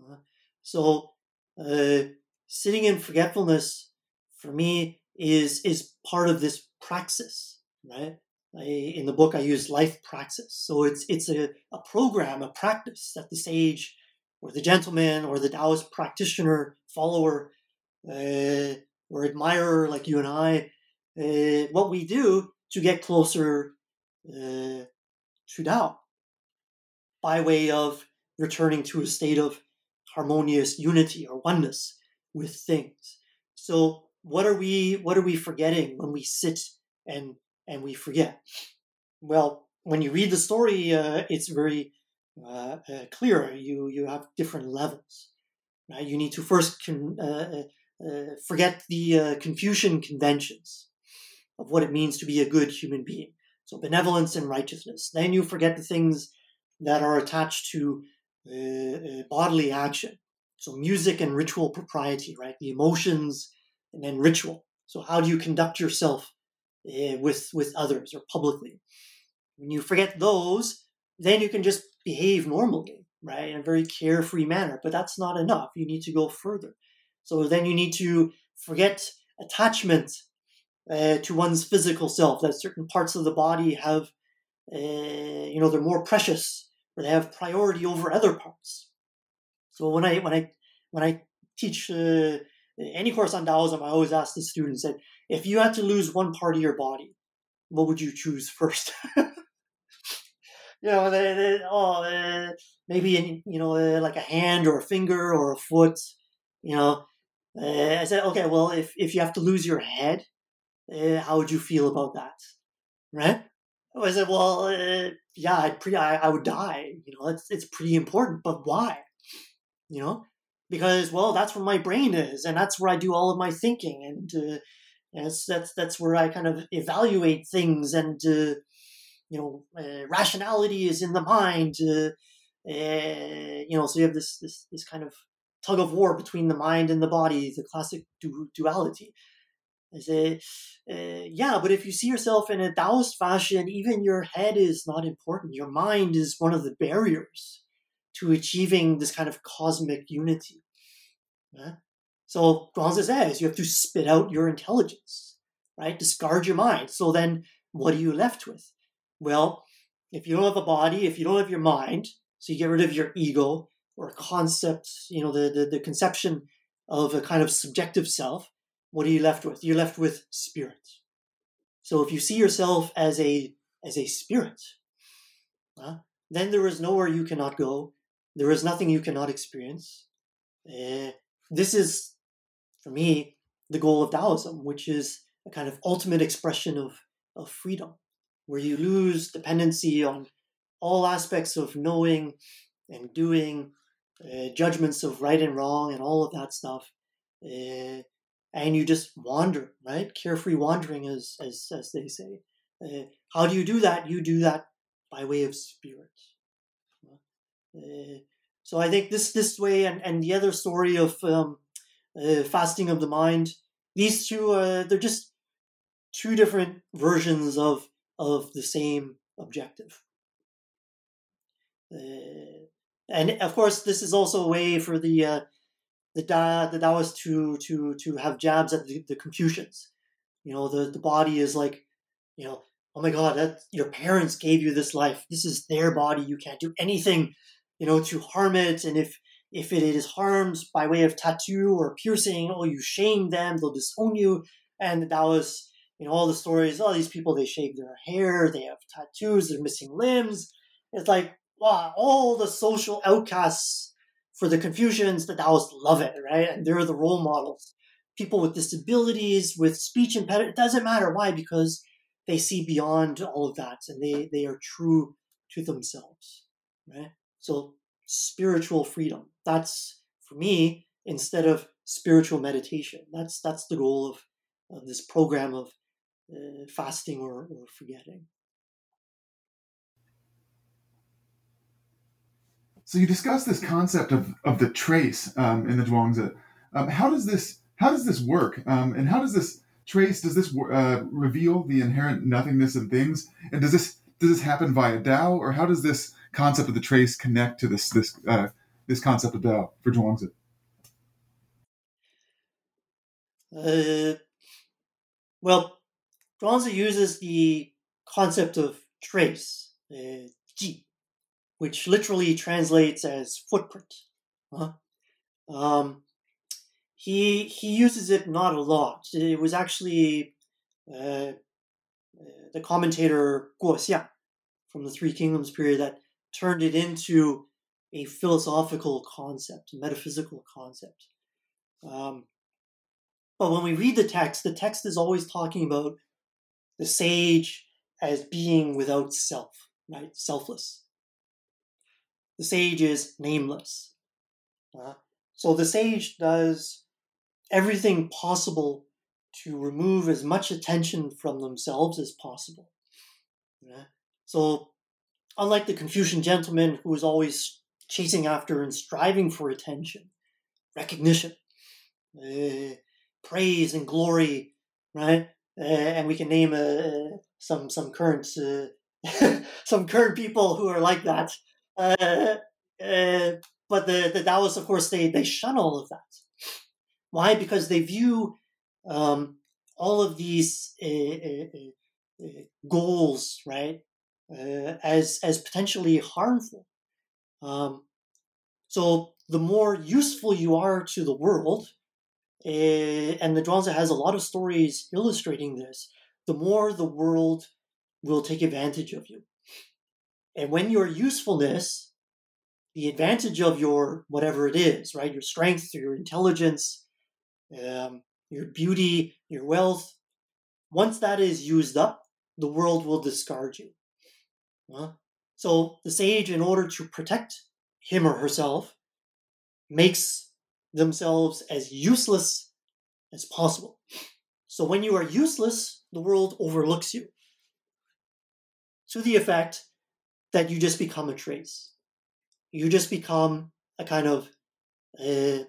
Uh, so uh, sitting in forgetfulness for me is is part of this praxis, right? I, in the book, I use life praxis. So it's it's a, a program, a practice that the sage or the gentleman or the Taoist practitioner, follower, uh, or admirer like you and I, uh, what we do to get closer uh, to Tao by way of returning to a state of harmonious unity or oneness with things. So what are we what are we forgetting when we sit and and we forget? Well, when you read the story, uh, it's very uh, uh, clear. You you have different levels. Right? You need to first con- uh, uh, uh, forget the Confucian conventions of what it means to be a good human being. So benevolence and righteousness. Then you forget the things that are attached to bodily action. So music and ritual propriety, right? The emotions and then ritual. So how do you conduct yourself uh, with with others or publicly? When you forget those, then you can just behave normally, right, in a very carefree manner. But that's not enough. You need to go further. So then you need to forget attachment uh, to one's physical self. That certain parts of the body have, uh, you know, they're more precious or they have priority over other parts. So when I when I when I teach uh, any course on Taoism, I always ask the students that if you had to lose one part of your body, what would you choose first? *laughs* you know, they, they, oh, uh, maybe you know, uh, like a hand or a finger or a foot. You know, uh, I said, okay, well, if if you have to lose your head, uh, how would you feel about that? Right? I said, well, uh, yeah, I'd pre- I, I would die. You know, it's it's pretty important, but why? you know, because well, that's where my brain is, and that's where I do all of my thinking, and uh, that's that's that's where I kind of evaluate things, and uh, you know, uh, rationality is in the mind. Uh, uh, you know, so you have this this this kind of tug of war between the mind and the body, the classic du- duality. I say, uh, yeah, but if you see yourself in a Taoist fashion, even your head is not important. Your mind is one of the barriers to achieving this kind of cosmic unity. Yeah? So Zhuangzi says you have to spit out your intelligence, right? Discard your mind. So then what are you left with? Well, if you don't have a body, if you don't have your mind, so you get rid of your ego or concept, you know, the, the, the conception of a kind of subjective self, what are you left with? You're left with spirit. So if you see yourself as a as a spirit, uh, then there is nowhere you cannot go. There is nothing you cannot experience. Uh, this is, for me, the goal of Taoism, which is a kind of ultimate expression of, of freedom, where you lose dependency on all aspects of knowing and doing, uh, judgments of right and wrong, and all of that stuff. And you just wander, right? Carefree wandering, as, as, as they say. Uh, how do you do that? You do that by way of spirit. Uh, so I think this this way and, and the other story of um, uh, fasting of the mind, these two uh, they're just two different versions of of the same objective. Uh, and of course, this is also a way for the uh, the da, the Taoists to to to have jabs at the, the Confucians. You know, the the body is like, you know, oh my God, that your parents gave you this life. This is their body. You can't do anything you know, to harm it. And if if it is harmed by way of tattoo or piercing, oh, you shame them, they'll disown you. And that was, you know, all the stories. All these people, they shave their hair, they have tattoos, they're missing limbs. It's like wow, all the social outcasts for the Confucians, the Taoists love it, right? And they're the role models. People with disabilities, with speech impediment, it doesn't matter. Why? Because they see beyond all of that and they, they are true to themselves, right? So spiritual freedom. That's for me instead of spiritual meditation. That's that's the goal of, of this program of uh, fasting or, or forgetting. So you discussed this concept of, of the trace um, in the Zhuangzi. Um, how does this how does this work? Um, and how does this trace does this uh, reveal the inherent nothingness of things? And does this does this happen via Tao, or how does this concept of the trace connect to this this uh, this concept of Tao for Zhuangzi? Uh, well, Zhuangzi uses the concept of trace, uh, ji, which literally translates as footprint. Huh? Um, he he uses it not a lot. It was actually uh, uh, the commentator Guo Xiang from the Three Kingdoms period that turned it into a philosophical concept, a metaphysical concept. Um, but when we read the text, the text is always talking about the sage as being without self, right? Selfless. The sage is nameless. Uh, so the sage does everything possible to remove as much attention from themselves as possible. Yeah? So, unlike the Confucian gentleman who is always chasing after and striving for attention, recognition, uh, praise, and glory, right? Uh, and we can name uh, some some current *laughs* some current people who are like that. Uh, uh, but the the Taoists, of course, they they shun all of that. Why? Because they view um, all of these uh, goals, right, as as potentially harmful. Um, so the more useful you are to the world, and the Zhuangzi has a lot of stories illustrating this, the more the world will take advantage of you. And when your usefulness, the advantage of your whatever it is, right, your strength, your intelligence, um, your beauty, your wealth, once that is used up, the world will discard you. Uh, so the sage, in order to protect him or herself, makes themselves as useless as possible. So when you are useless, the world overlooks you to the effect that you just become a trace. You just become a kind of a,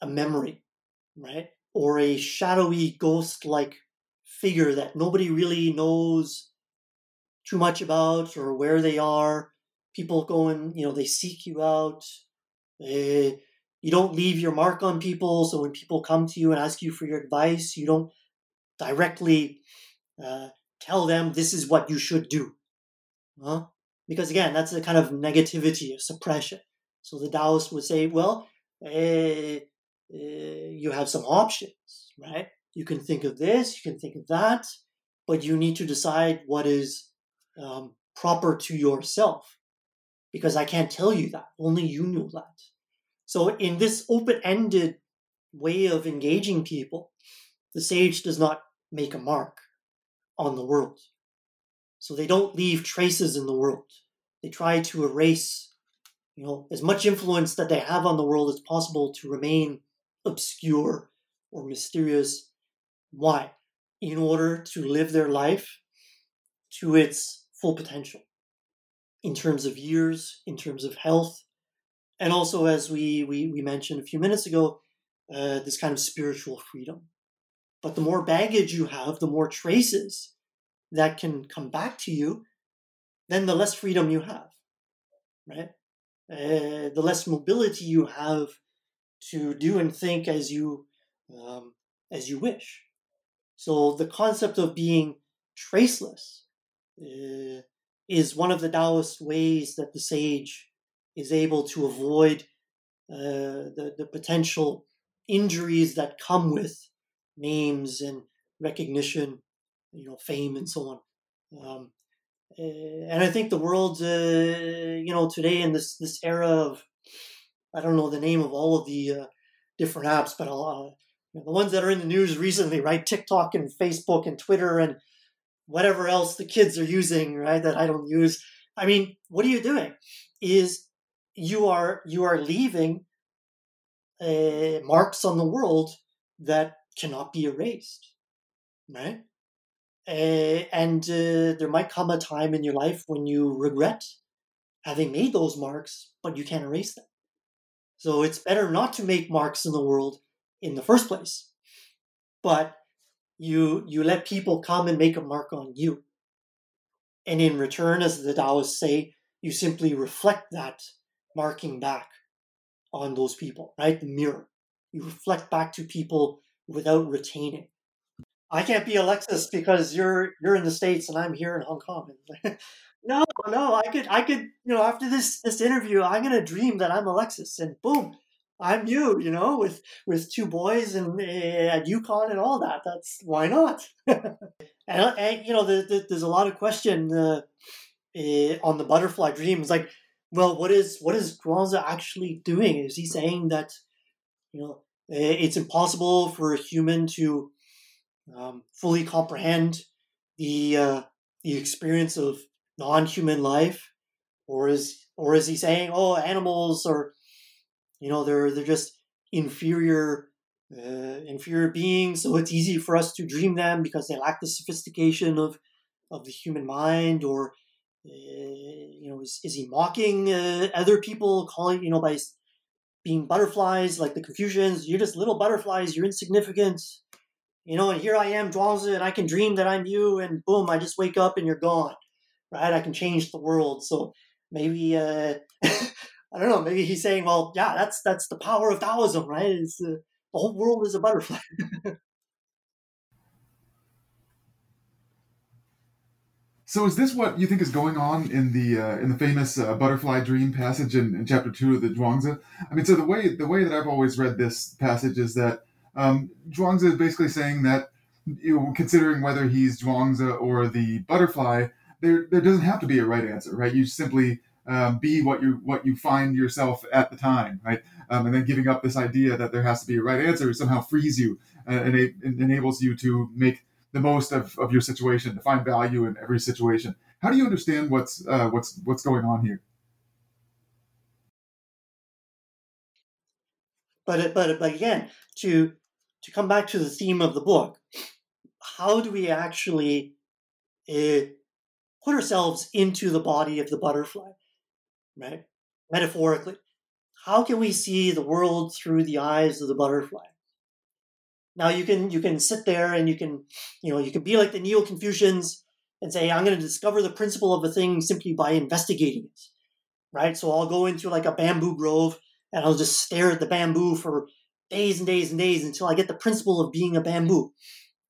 a memory, right? Or a shadowy ghost like figure that nobody really knows too much about or where they are. People go and, you know, they seek you out. They, you don't leave your mark on people. So when people come to you and ask you for your advice, you don't directly uh, tell them this is what you should do. Huh? Because again, that's a kind of negativity, of suppression. So the Taoist would say, well, uh, uh, you have some options, right? You can think of this, you can think of that, but you need to decide what is um, proper to yourself. Because I can't tell you that. Only you know that. So, in this open ended way of engaging people, the sage does not make a mark on the world. So, they don't leave traces in the world. They try to erase you know, as much influence that they have on the world as possible to remain obscure or mysterious. Why? In order to live their life to its full potential in terms of years, in terms of health, and also, as we, we, we mentioned a few minutes ago, uh, this kind of spiritual freedom. But the more baggage you have, the more traces that can come back to you, then the less freedom you have, right? Uh, the less mobility you have to do and think as you um, as you wish. So the concept of being traceless uh, is one of the Taoist ways that the sage is able to avoid uh, the the potential injuries that come with names and recognition, you know, fame and so on. Um, uh, and I think the world, uh, you know, today in this this era of I don't know the name of all of the uh, different apps, but uh, you know, the ones that are in the news recently, right? TikTok and Facebook and Twitter and whatever else the kids are using, right? That I don't use. I mean, what are you doing? Is you are you are leaving uh, marks on the world that cannot be erased, right? Uh, and uh, there might come a time in your life when you regret having made those marks, but you can't erase them. So it's better not to make marks in the world in the first place. But you you let people come and make a mark on you. And in return, as the Taoists say, you simply reflect that marking back on those people, right? The mirror. You reflect back to people without retaining. I can't be Alexus because you're you're in the states and I'm here in Hong Kong. *laughs* no, no, I could I could you know after this this interview I'm gonna dream that I'm Alexus and boom, I'm you. You know, with with two boys and uh, at UConn and all that. That's why not? *laughs* and, and, you know, the, the, there's a lot of question uh, uh, on the butterfly dream. It's like, well, what is what is Zhuangzi actually doing? Is he saying that you know it's impossible for a human to um, fully comprehend the uh, the experience of non-human life, or is or is he saying, oh, animals are, you know, they're they're just inferior uh, inferior beings, so it's easy for us to dream them because they lack the sophistication of of the human mind, or uh, you know, is, is he mocking uh, other people, calling you know by being butterflies like the Confucians? You're just little butterflies. You're insignificant you know, and here I am, Zhuangzi, and I can dream that I'm you, and boom, I just wake up and you're gone, right? I can change the world. So maybe, uh, *laughs* I don't know, maybe he's saying, well, yeah, that's that's the power of Taoism, right? It's, uh, the whole world is a butterfly. *laughs* so is this what you think is going on in the uh, in the famous uh, butterfly dream passage in, in chapter two of the Zhuangzi? I mean, so the way the way that I've always read this passage is that um, Zhuangzi is basically saying that, you know, considering whether he's Zhuangzi or the butterfly, there there doesn't have to be a right answer, right? You simply um, be what you what you find yourself at the time, right? Um, and then giving up this idea that there has to be a right answer somehow frees you uh, and it enables you to make the most of, of your situation, to find value in every situation. How do you understand what's uh, what's what's going on here? But but but again, to to come back to the theme of the book, how do we actually uh, put ourselves into the body of the butterfly, right? Metaphorically, how can we see the world through the eyes of the butterfly? Now you can you can sit there and you can you know you can be like the Neo Confucians and say I'm going to discover the principle of a thing simply by investigating it, right? So I'll go into like a bamboo grove and I'll just stare at the bamboo for days and days and days until I get the principle of being a bamboo.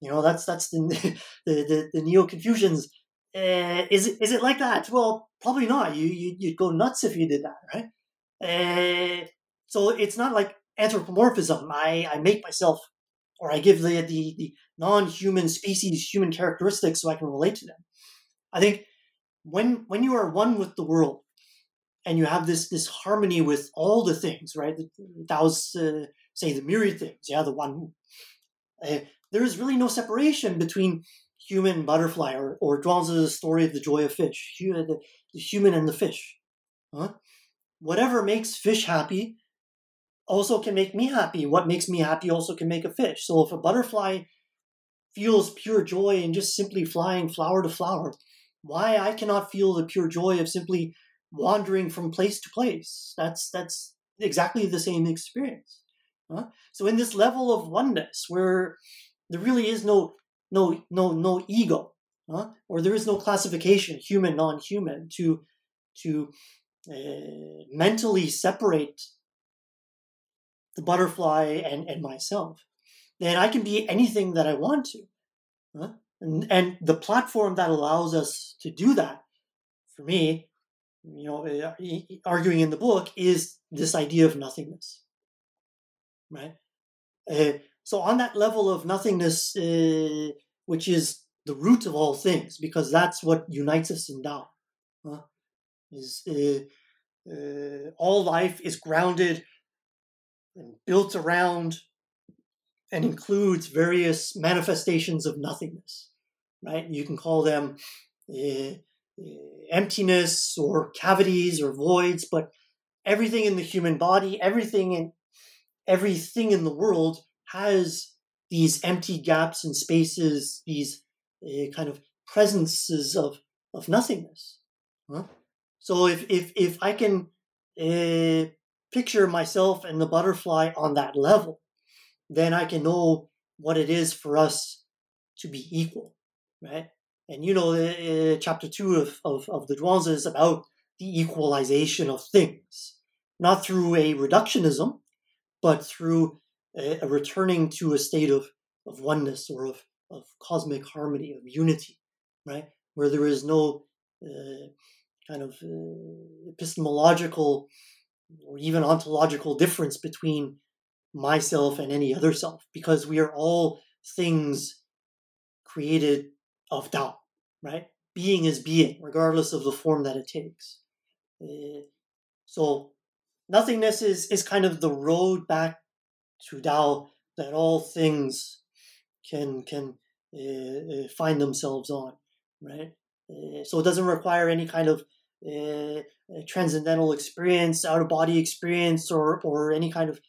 You know, that's that's the *laughs* the, the, the Neo Confucians. Uh, is it is it like that? Well, probably not. You, you you'd go nuts if you did that, right? Uh, so it's not like anthropomorphism. I I make myself, or I give the the, the non-human species human characteristics so I can relate to them. I think when when you are one with the world, and you have this this harmony with all the things, right? The, Tao's uh, say the myriad things, yeah, the one. Uh, there is really no separation between human and butterfly, or or Zhuangzi's story of the joy of fish, the, the human and the fish. Huh? Whatever makes fish happy also can make me happy. What makes me happy also can make a fish. So if a butterfly feels pure joy in just simply flying flower to flower, why I cannot feel the pure joy of simply wandering from place to place? That's that's exactly the same experience. Huh? So in this level of oneness, where there really is no no no no ego, huh? or there is no classification, human non-human, to to uh, mentally separate the butterfly and, and myself, then I can be anything that I want to. Huh? And, and the platform that allows us to do that, for me, you know, uh, arguing in the book, is this idea of nothingness right? Uh, so on that level of nothingness, uh, which is the root of all things, because that's what unites us in Tao, uh, is uh, all life is grounded and built around and includes various manifestations of nothingness, right? You can call them emptiness or cavities or voids, but everything in the human body, everything in everything in the world has these empty gaps and spaces, these uh, kind of presences of, of nothingness. Huh? So if, if, if I can uh, picture myself and the butterfly on that level, then I can know what it is for us to be equal, right? And you know, uh, chapter two of, of, of the Zhuangzi is about the equalization of things not through a reductionism, but through a, a returning to a state of, of oneness or of, of cosmic harmony, of unity, right? Where there is no uh, kind of uh, epistemological or even ontological difference between myself and any other self, because we are all things created of Tao, right? Being is being, regardless of the form that it takes. Uh, so nothingness is, is kind of the road back to Tao that all things can can uh, find themselves on, right? Uh, so it doesn't require any kind of uh, transcendental experience, out of body experience, or or any kind of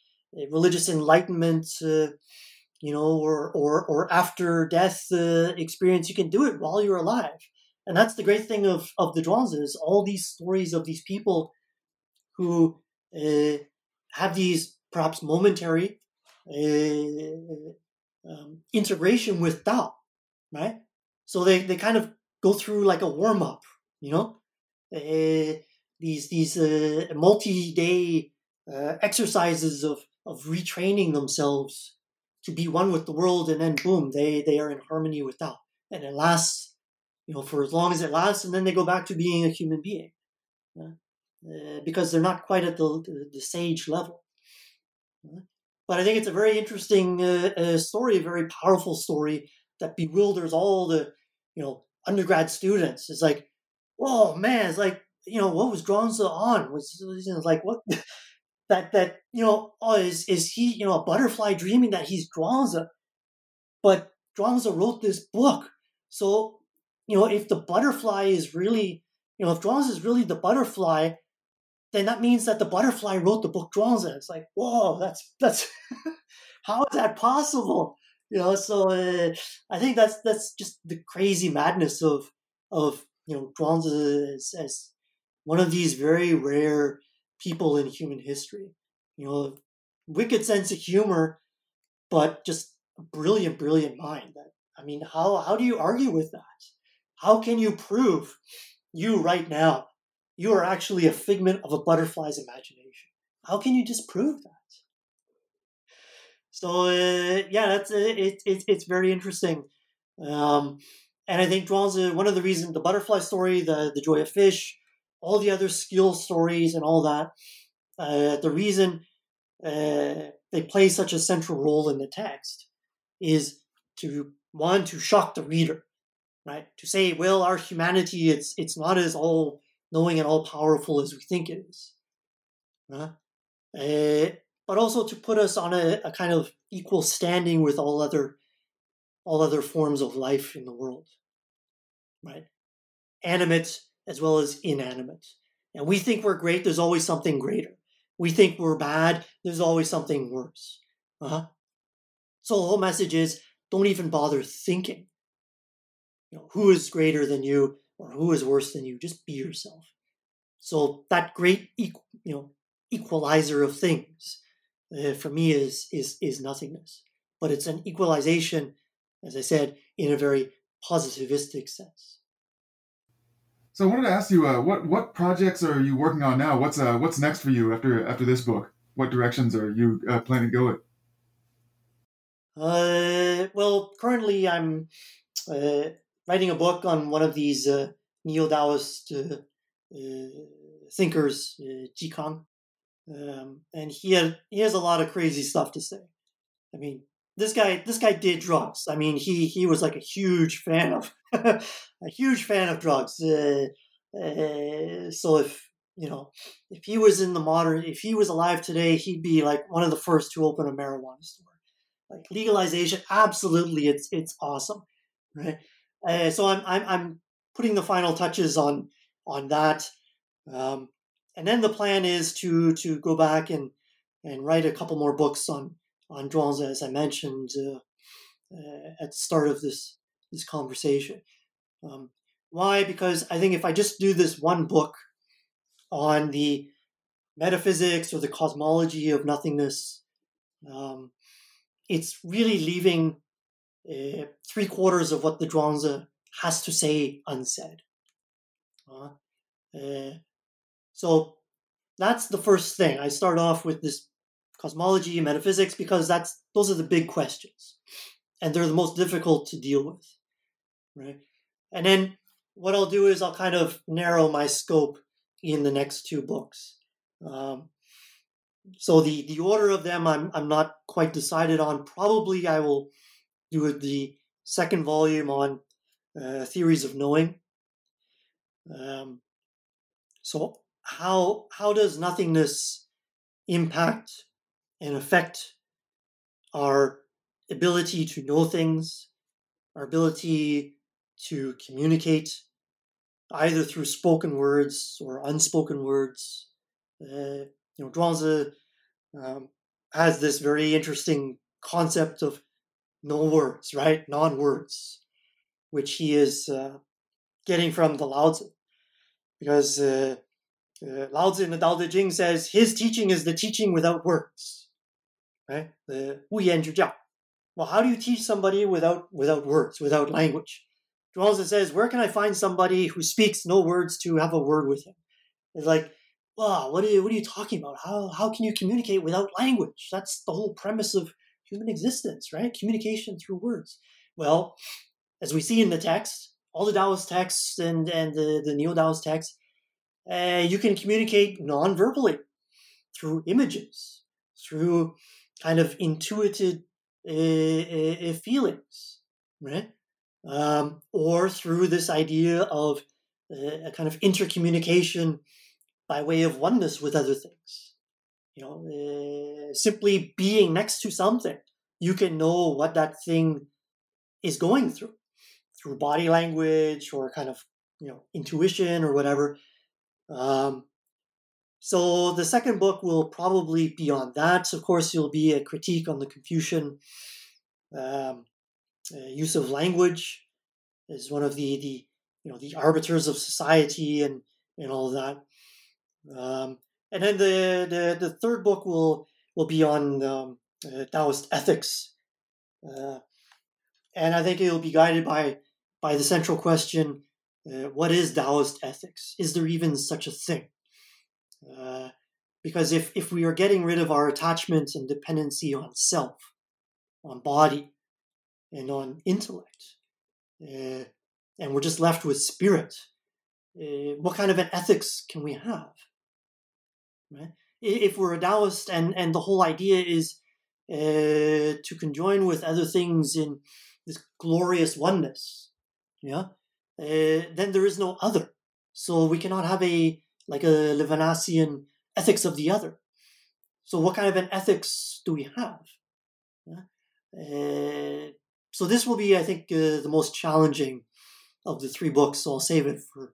religious enlightenment, you know, or or or after death experience. You can do it while you're alive, and that's the great thing of of the Zhuangzi is all these stories of these people who uh, have these perhaps momentary uh, um, integration with Tao, right? So they, they kind of go through like a warm up, you know, uh, these these uh, multi day uh, exercises of of retraining themselves to be one with the world, and then boom, they they are in harmony with Tao, and it lasts, you know, for as long as it lasts, and then they go back to being a human being. Yeah? Uh, because they're not quite at the, the, sage level. But I think it's a very interesting uh, uh, story, a very powerful story that bewilders all the, you know, undergrad students. It's like, oh man! It's like, you know, what was Zhuangzi on? Was, was like what? *laughs* that that you know, oh, is is he you know a butterfly dreaming that he's Zhuangzi? But Zhuangzi wrote this book, so you know, if the butterfly is really, you know, if Zhuangzi is really the butterfly, then that means that the butterfly wrote the book Zhuangzi. It's like, whoa, that's that's *laughs* how is that possible? You know, so uh, I think that's that's just the crazy madness of of you know Zhuangzi as, as one of these very rare people in human history. You know, wicked sense of humor, but just a brilliant, brilliant mind. That I mean, how how do you argue with that? How can you prove you right now you are actually a figment of a butterfly's imagination. How can you disprove that? So uh, yeah, that's uh, it, it, It's very interesting, um, and I think Zhuangzi one of the reasons the butterfly story, the the joy of fish, all the other skill stories, and all that. Uh, the reason uh, they play such a central role in the text is to one to shock the reader, right? To say, well, our humanity it's it's not as all knowing and all powerful as we think it is. Uh, but also to put us on a, a, kind of equal standing with all other all other forms of life in the world. Right? Animate as well as inanimate. And we think we're great, there's always something greater. We think we're bad, there's always something worse. Uh-huh. So the whole message is don't even bother thinking. You know, who is greater than you? Or who is worse than you. Just be yourself. So that great, you know, equalizer of things uh, for me is is is nothingness. But it's an equalization, as I said, in a very positivistic sense. So I wanted to ask you, uh, what what projects are you working on now? What's uh, what's next for you after after this book? What directions are you uh, planning to go in? Uh, well, currently I'm uh, writing a book on one of these uh, neo Taoist uh, uh, thinkers, uh, Ji Kang, um, and he had he has a lot of crazy stuff to say. I mean, this guy this guy did drugs. I mean, he he was like a huge fan of *laughs* a huge fan of drugs. Uh, uh, so if you know if he was in the modern if he was alive today, he'd be like one of the first to open a marijuana store. Like legalization, absolutely, it's it's awesome, right? Uh, so I'm, I'm I'm putting the final touches on on that, um, and then the plan is to to go back and and write a couple more books on on Zhuangzi, as I mentioned uh, uh, at the start of this this conversation. Um, why? Because I think if I just do this one book on the metaphysics or the cosmology of nothingness, um, it's really leaving uh, three quarters of what the Zhuangzi has to say unsaid. Uh, uh, so that's the first thing. I start off with this cosmology and metaphysics because that's those are the big questions, and they're the most difficult to deal with, right? And then what I'll do is I'll kind of narrow my scope in the next two books. Um, so the the order of them I'm I'm not quite decided on. Probably I will do the second volume on uh, theories of knowing. Um, so how how does nothingness impact and affect our ability to know things, our ability to communicate, either through spoken words or unspoken words? Uh, you know, Zhuangzi um, has this very interesting concept of no words, right? Non words, which he is uh, getting from the Lao Tzu. Because uh, uh, Lao Tzu in the Tao Te Ching says his teaching is the teaching without words, right? The Wu Yan Jiao. Well, how do you teach somebody without without words, without language? Zhuangzi says, where can I find somebody who speaks no words to have a word with him? It's like, wow, what are you, what are you talking about? How, how can you communicate without language? That's the whole premise of human existence, right? Communication through words. Well, as we see in the text, all the Taoist texts and, and the, the Neo Taoist texts, uh, you can communicate non verbally through images, through kind of intuitive uh, uh, feelings, right? Um, or through this idea of a kind of intercommunication by way of oneness with other things. You know, uh, simply being next to something, you can know what that thing is going through through body language or kind of you know intuition or whatever. Um, so the second book will probably be on that. Of course, it'll be a critique on the Confucian um, uh, use of language as one of the the you know the arbiters of society and and all that. Um, and then the, the, the third book will will be on um, uh, Taoist ethics, uh, and I think it will be guided by by the central question: uh, What is Taoist ethics? Is there even such a thing? Uh, because if if we are getting rid of our attachment and dependency on self, on body, and on intellect, uh, and we're just left with spirit, uh, what kind of an ethics can we have? Right? If we're a Taoist and, and the whole idea is uh, to conjoin with other things in this glorious oneness, yeah, uh, then there is no other. So we cannot have a like a Levinasian ethics of the other. So what kind of an ethics do we have? Yeah? Uh, so this will be, I think, uh, the most challenging of the three books. So I'll save it for.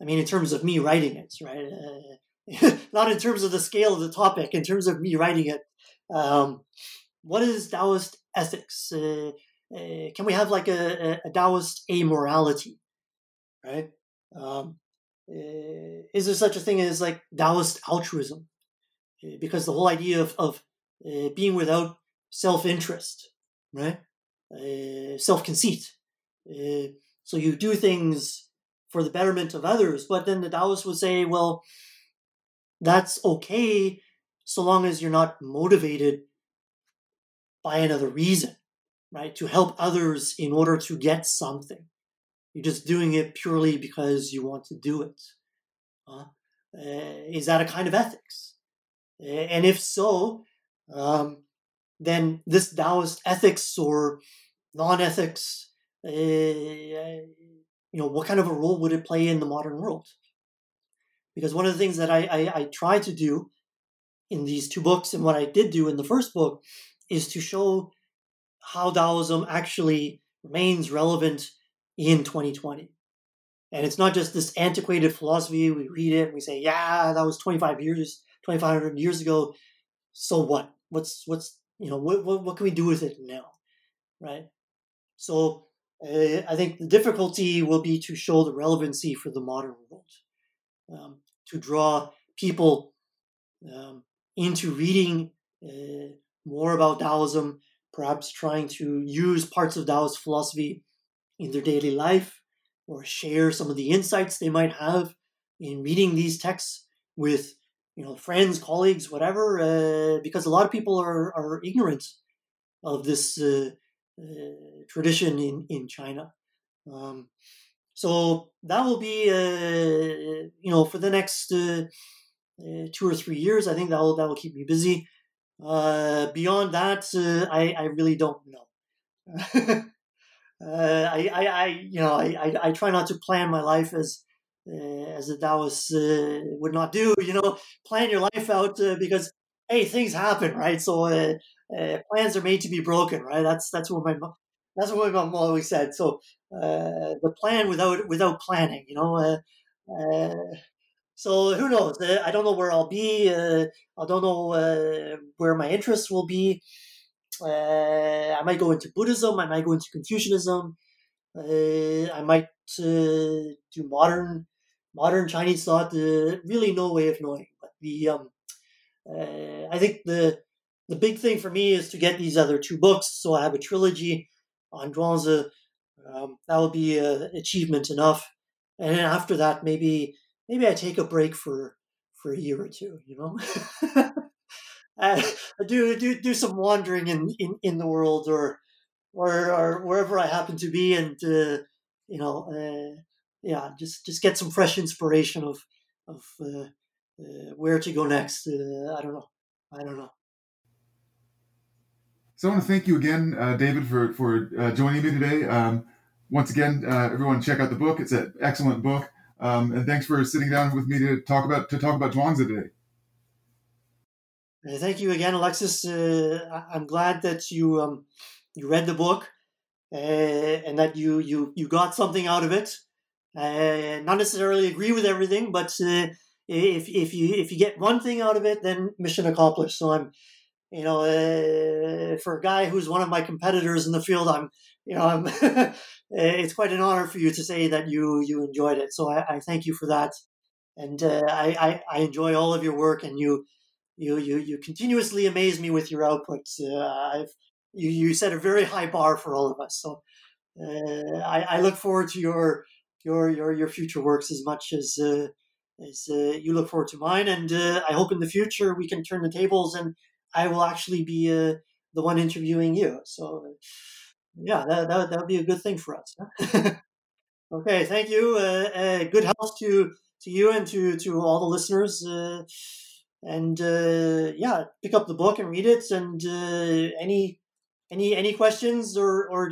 I mean, in terms of me writing it, right? Uh, *laughs* not in terms of the scale of the topic, in terms of me writing it. Um, what is Taoist ethics? Uh, uh, can we have like a, a Taoist amorality, right? Um, uh, is there such a thing as like Taoist altruism? Uh, because the whole idea of, of uh, being without self interest, right? Uh, self conceit. so you do things for the betterment of others, but then the Taoist would say, well, that's okay so long as you're not motivated by another reason, right? To help others in order to get something. You're just doing it purely because you want to do it. Uh, is that a kind of ethics? And if so, um, then this Taoist ethics or non-ethics, uh, you know, what kind of a role would it play in the modern world? Because one of the things that I, I, I try to do in these two books and what I did do in the first book is to show how Taoism actually remains relevant in 2020. And it's not just this antiquated philosophy. We read it and we say, yeah, that was 25 years, 2,500 years ago. So what? What's, what's, you know, what, what, what can we do with it now? Right? So uh, I think the difficulty will be to show the relevancy for the modern world. Um, to draw people um, into reading uh, more about Taoism, perhaps trying to use parts of Taoist philosophy in their daily life or share some of the insights they might have in reading these texts with you know, friends, colleagues, whatever, uh, because a lot of people are, are ignorant of this uh, uh, tradition in, in China. Um, so that will be, uh, you know, for the next uh, uh, two or three years. I think that will that will keep me busy. beyond that, I I really don't know. *laughs* I, I, I, you know, I, I, I, try not to plan my life as uh, as the Taoists uh, would not do. You know, plan your life out uh, because hey, things happen, right? So plans are made to be broken, right? That's that's what my that's what my mom always said. So Uh, the plan without without planning, you know. Uh, uh, so who knows? I don't know where I'll be. I don't know where my interests will be. I might go into Buddhism. I might go into Confucianism. I might do modern modern Chinese thought, uh, really no way of knowing. But the um, uh, I think the the big thing for me is to get these other two books. So I have a trilogy on Zhuangzi. Um, that will be an achievement enough. And then after that, maybe maybe I take a break for for a year or two. You know, *laughs* I do do do some wandering in in, in the world or or or wherever I happen to be, and uh, you know uh, yeah, just just get some fresh inspiration of of uh, uh, where to go next. Uh, I don't know. I don't know. So I want to thank you again, uh, David, for for joining me today. Um, once again, uh, everyone, check out the book. It's an excellent book, um, and thanks for sitting down with me to talk about to talk about Zhuangzi today. Thank you again, Alexus. I'm glad that you um, you read the book and that you you you got something out of it. Uh, not necessarily agree with everything, but uh, if if you if you get one thing out of it, then mission accomplished. So I'm, you know, uh, for a guy who's one of my competitors in the field, I'm, you know, I'm. *laughs* it's quite an honor for you to say that you you enjoyed it. So I, I thank you for that, and uh, I, I, I enjoy all of your work, and you you you you continuously amaze me with your outputs. Uh, I've you you set a very high bar for all of us. So uh, I, I look forward to your your your your future works as much as uh, as uh, you look forward to mine. And uh, I hope in the future we can turn the tables and I will actually be the one interviewing you. So yeah, that that that would be a good thing for us. *laughs* Okay, thank you. Uh, uh, good health to to you and to to all the listeners. and yeah, pick up the book and read it. And any any any questions or or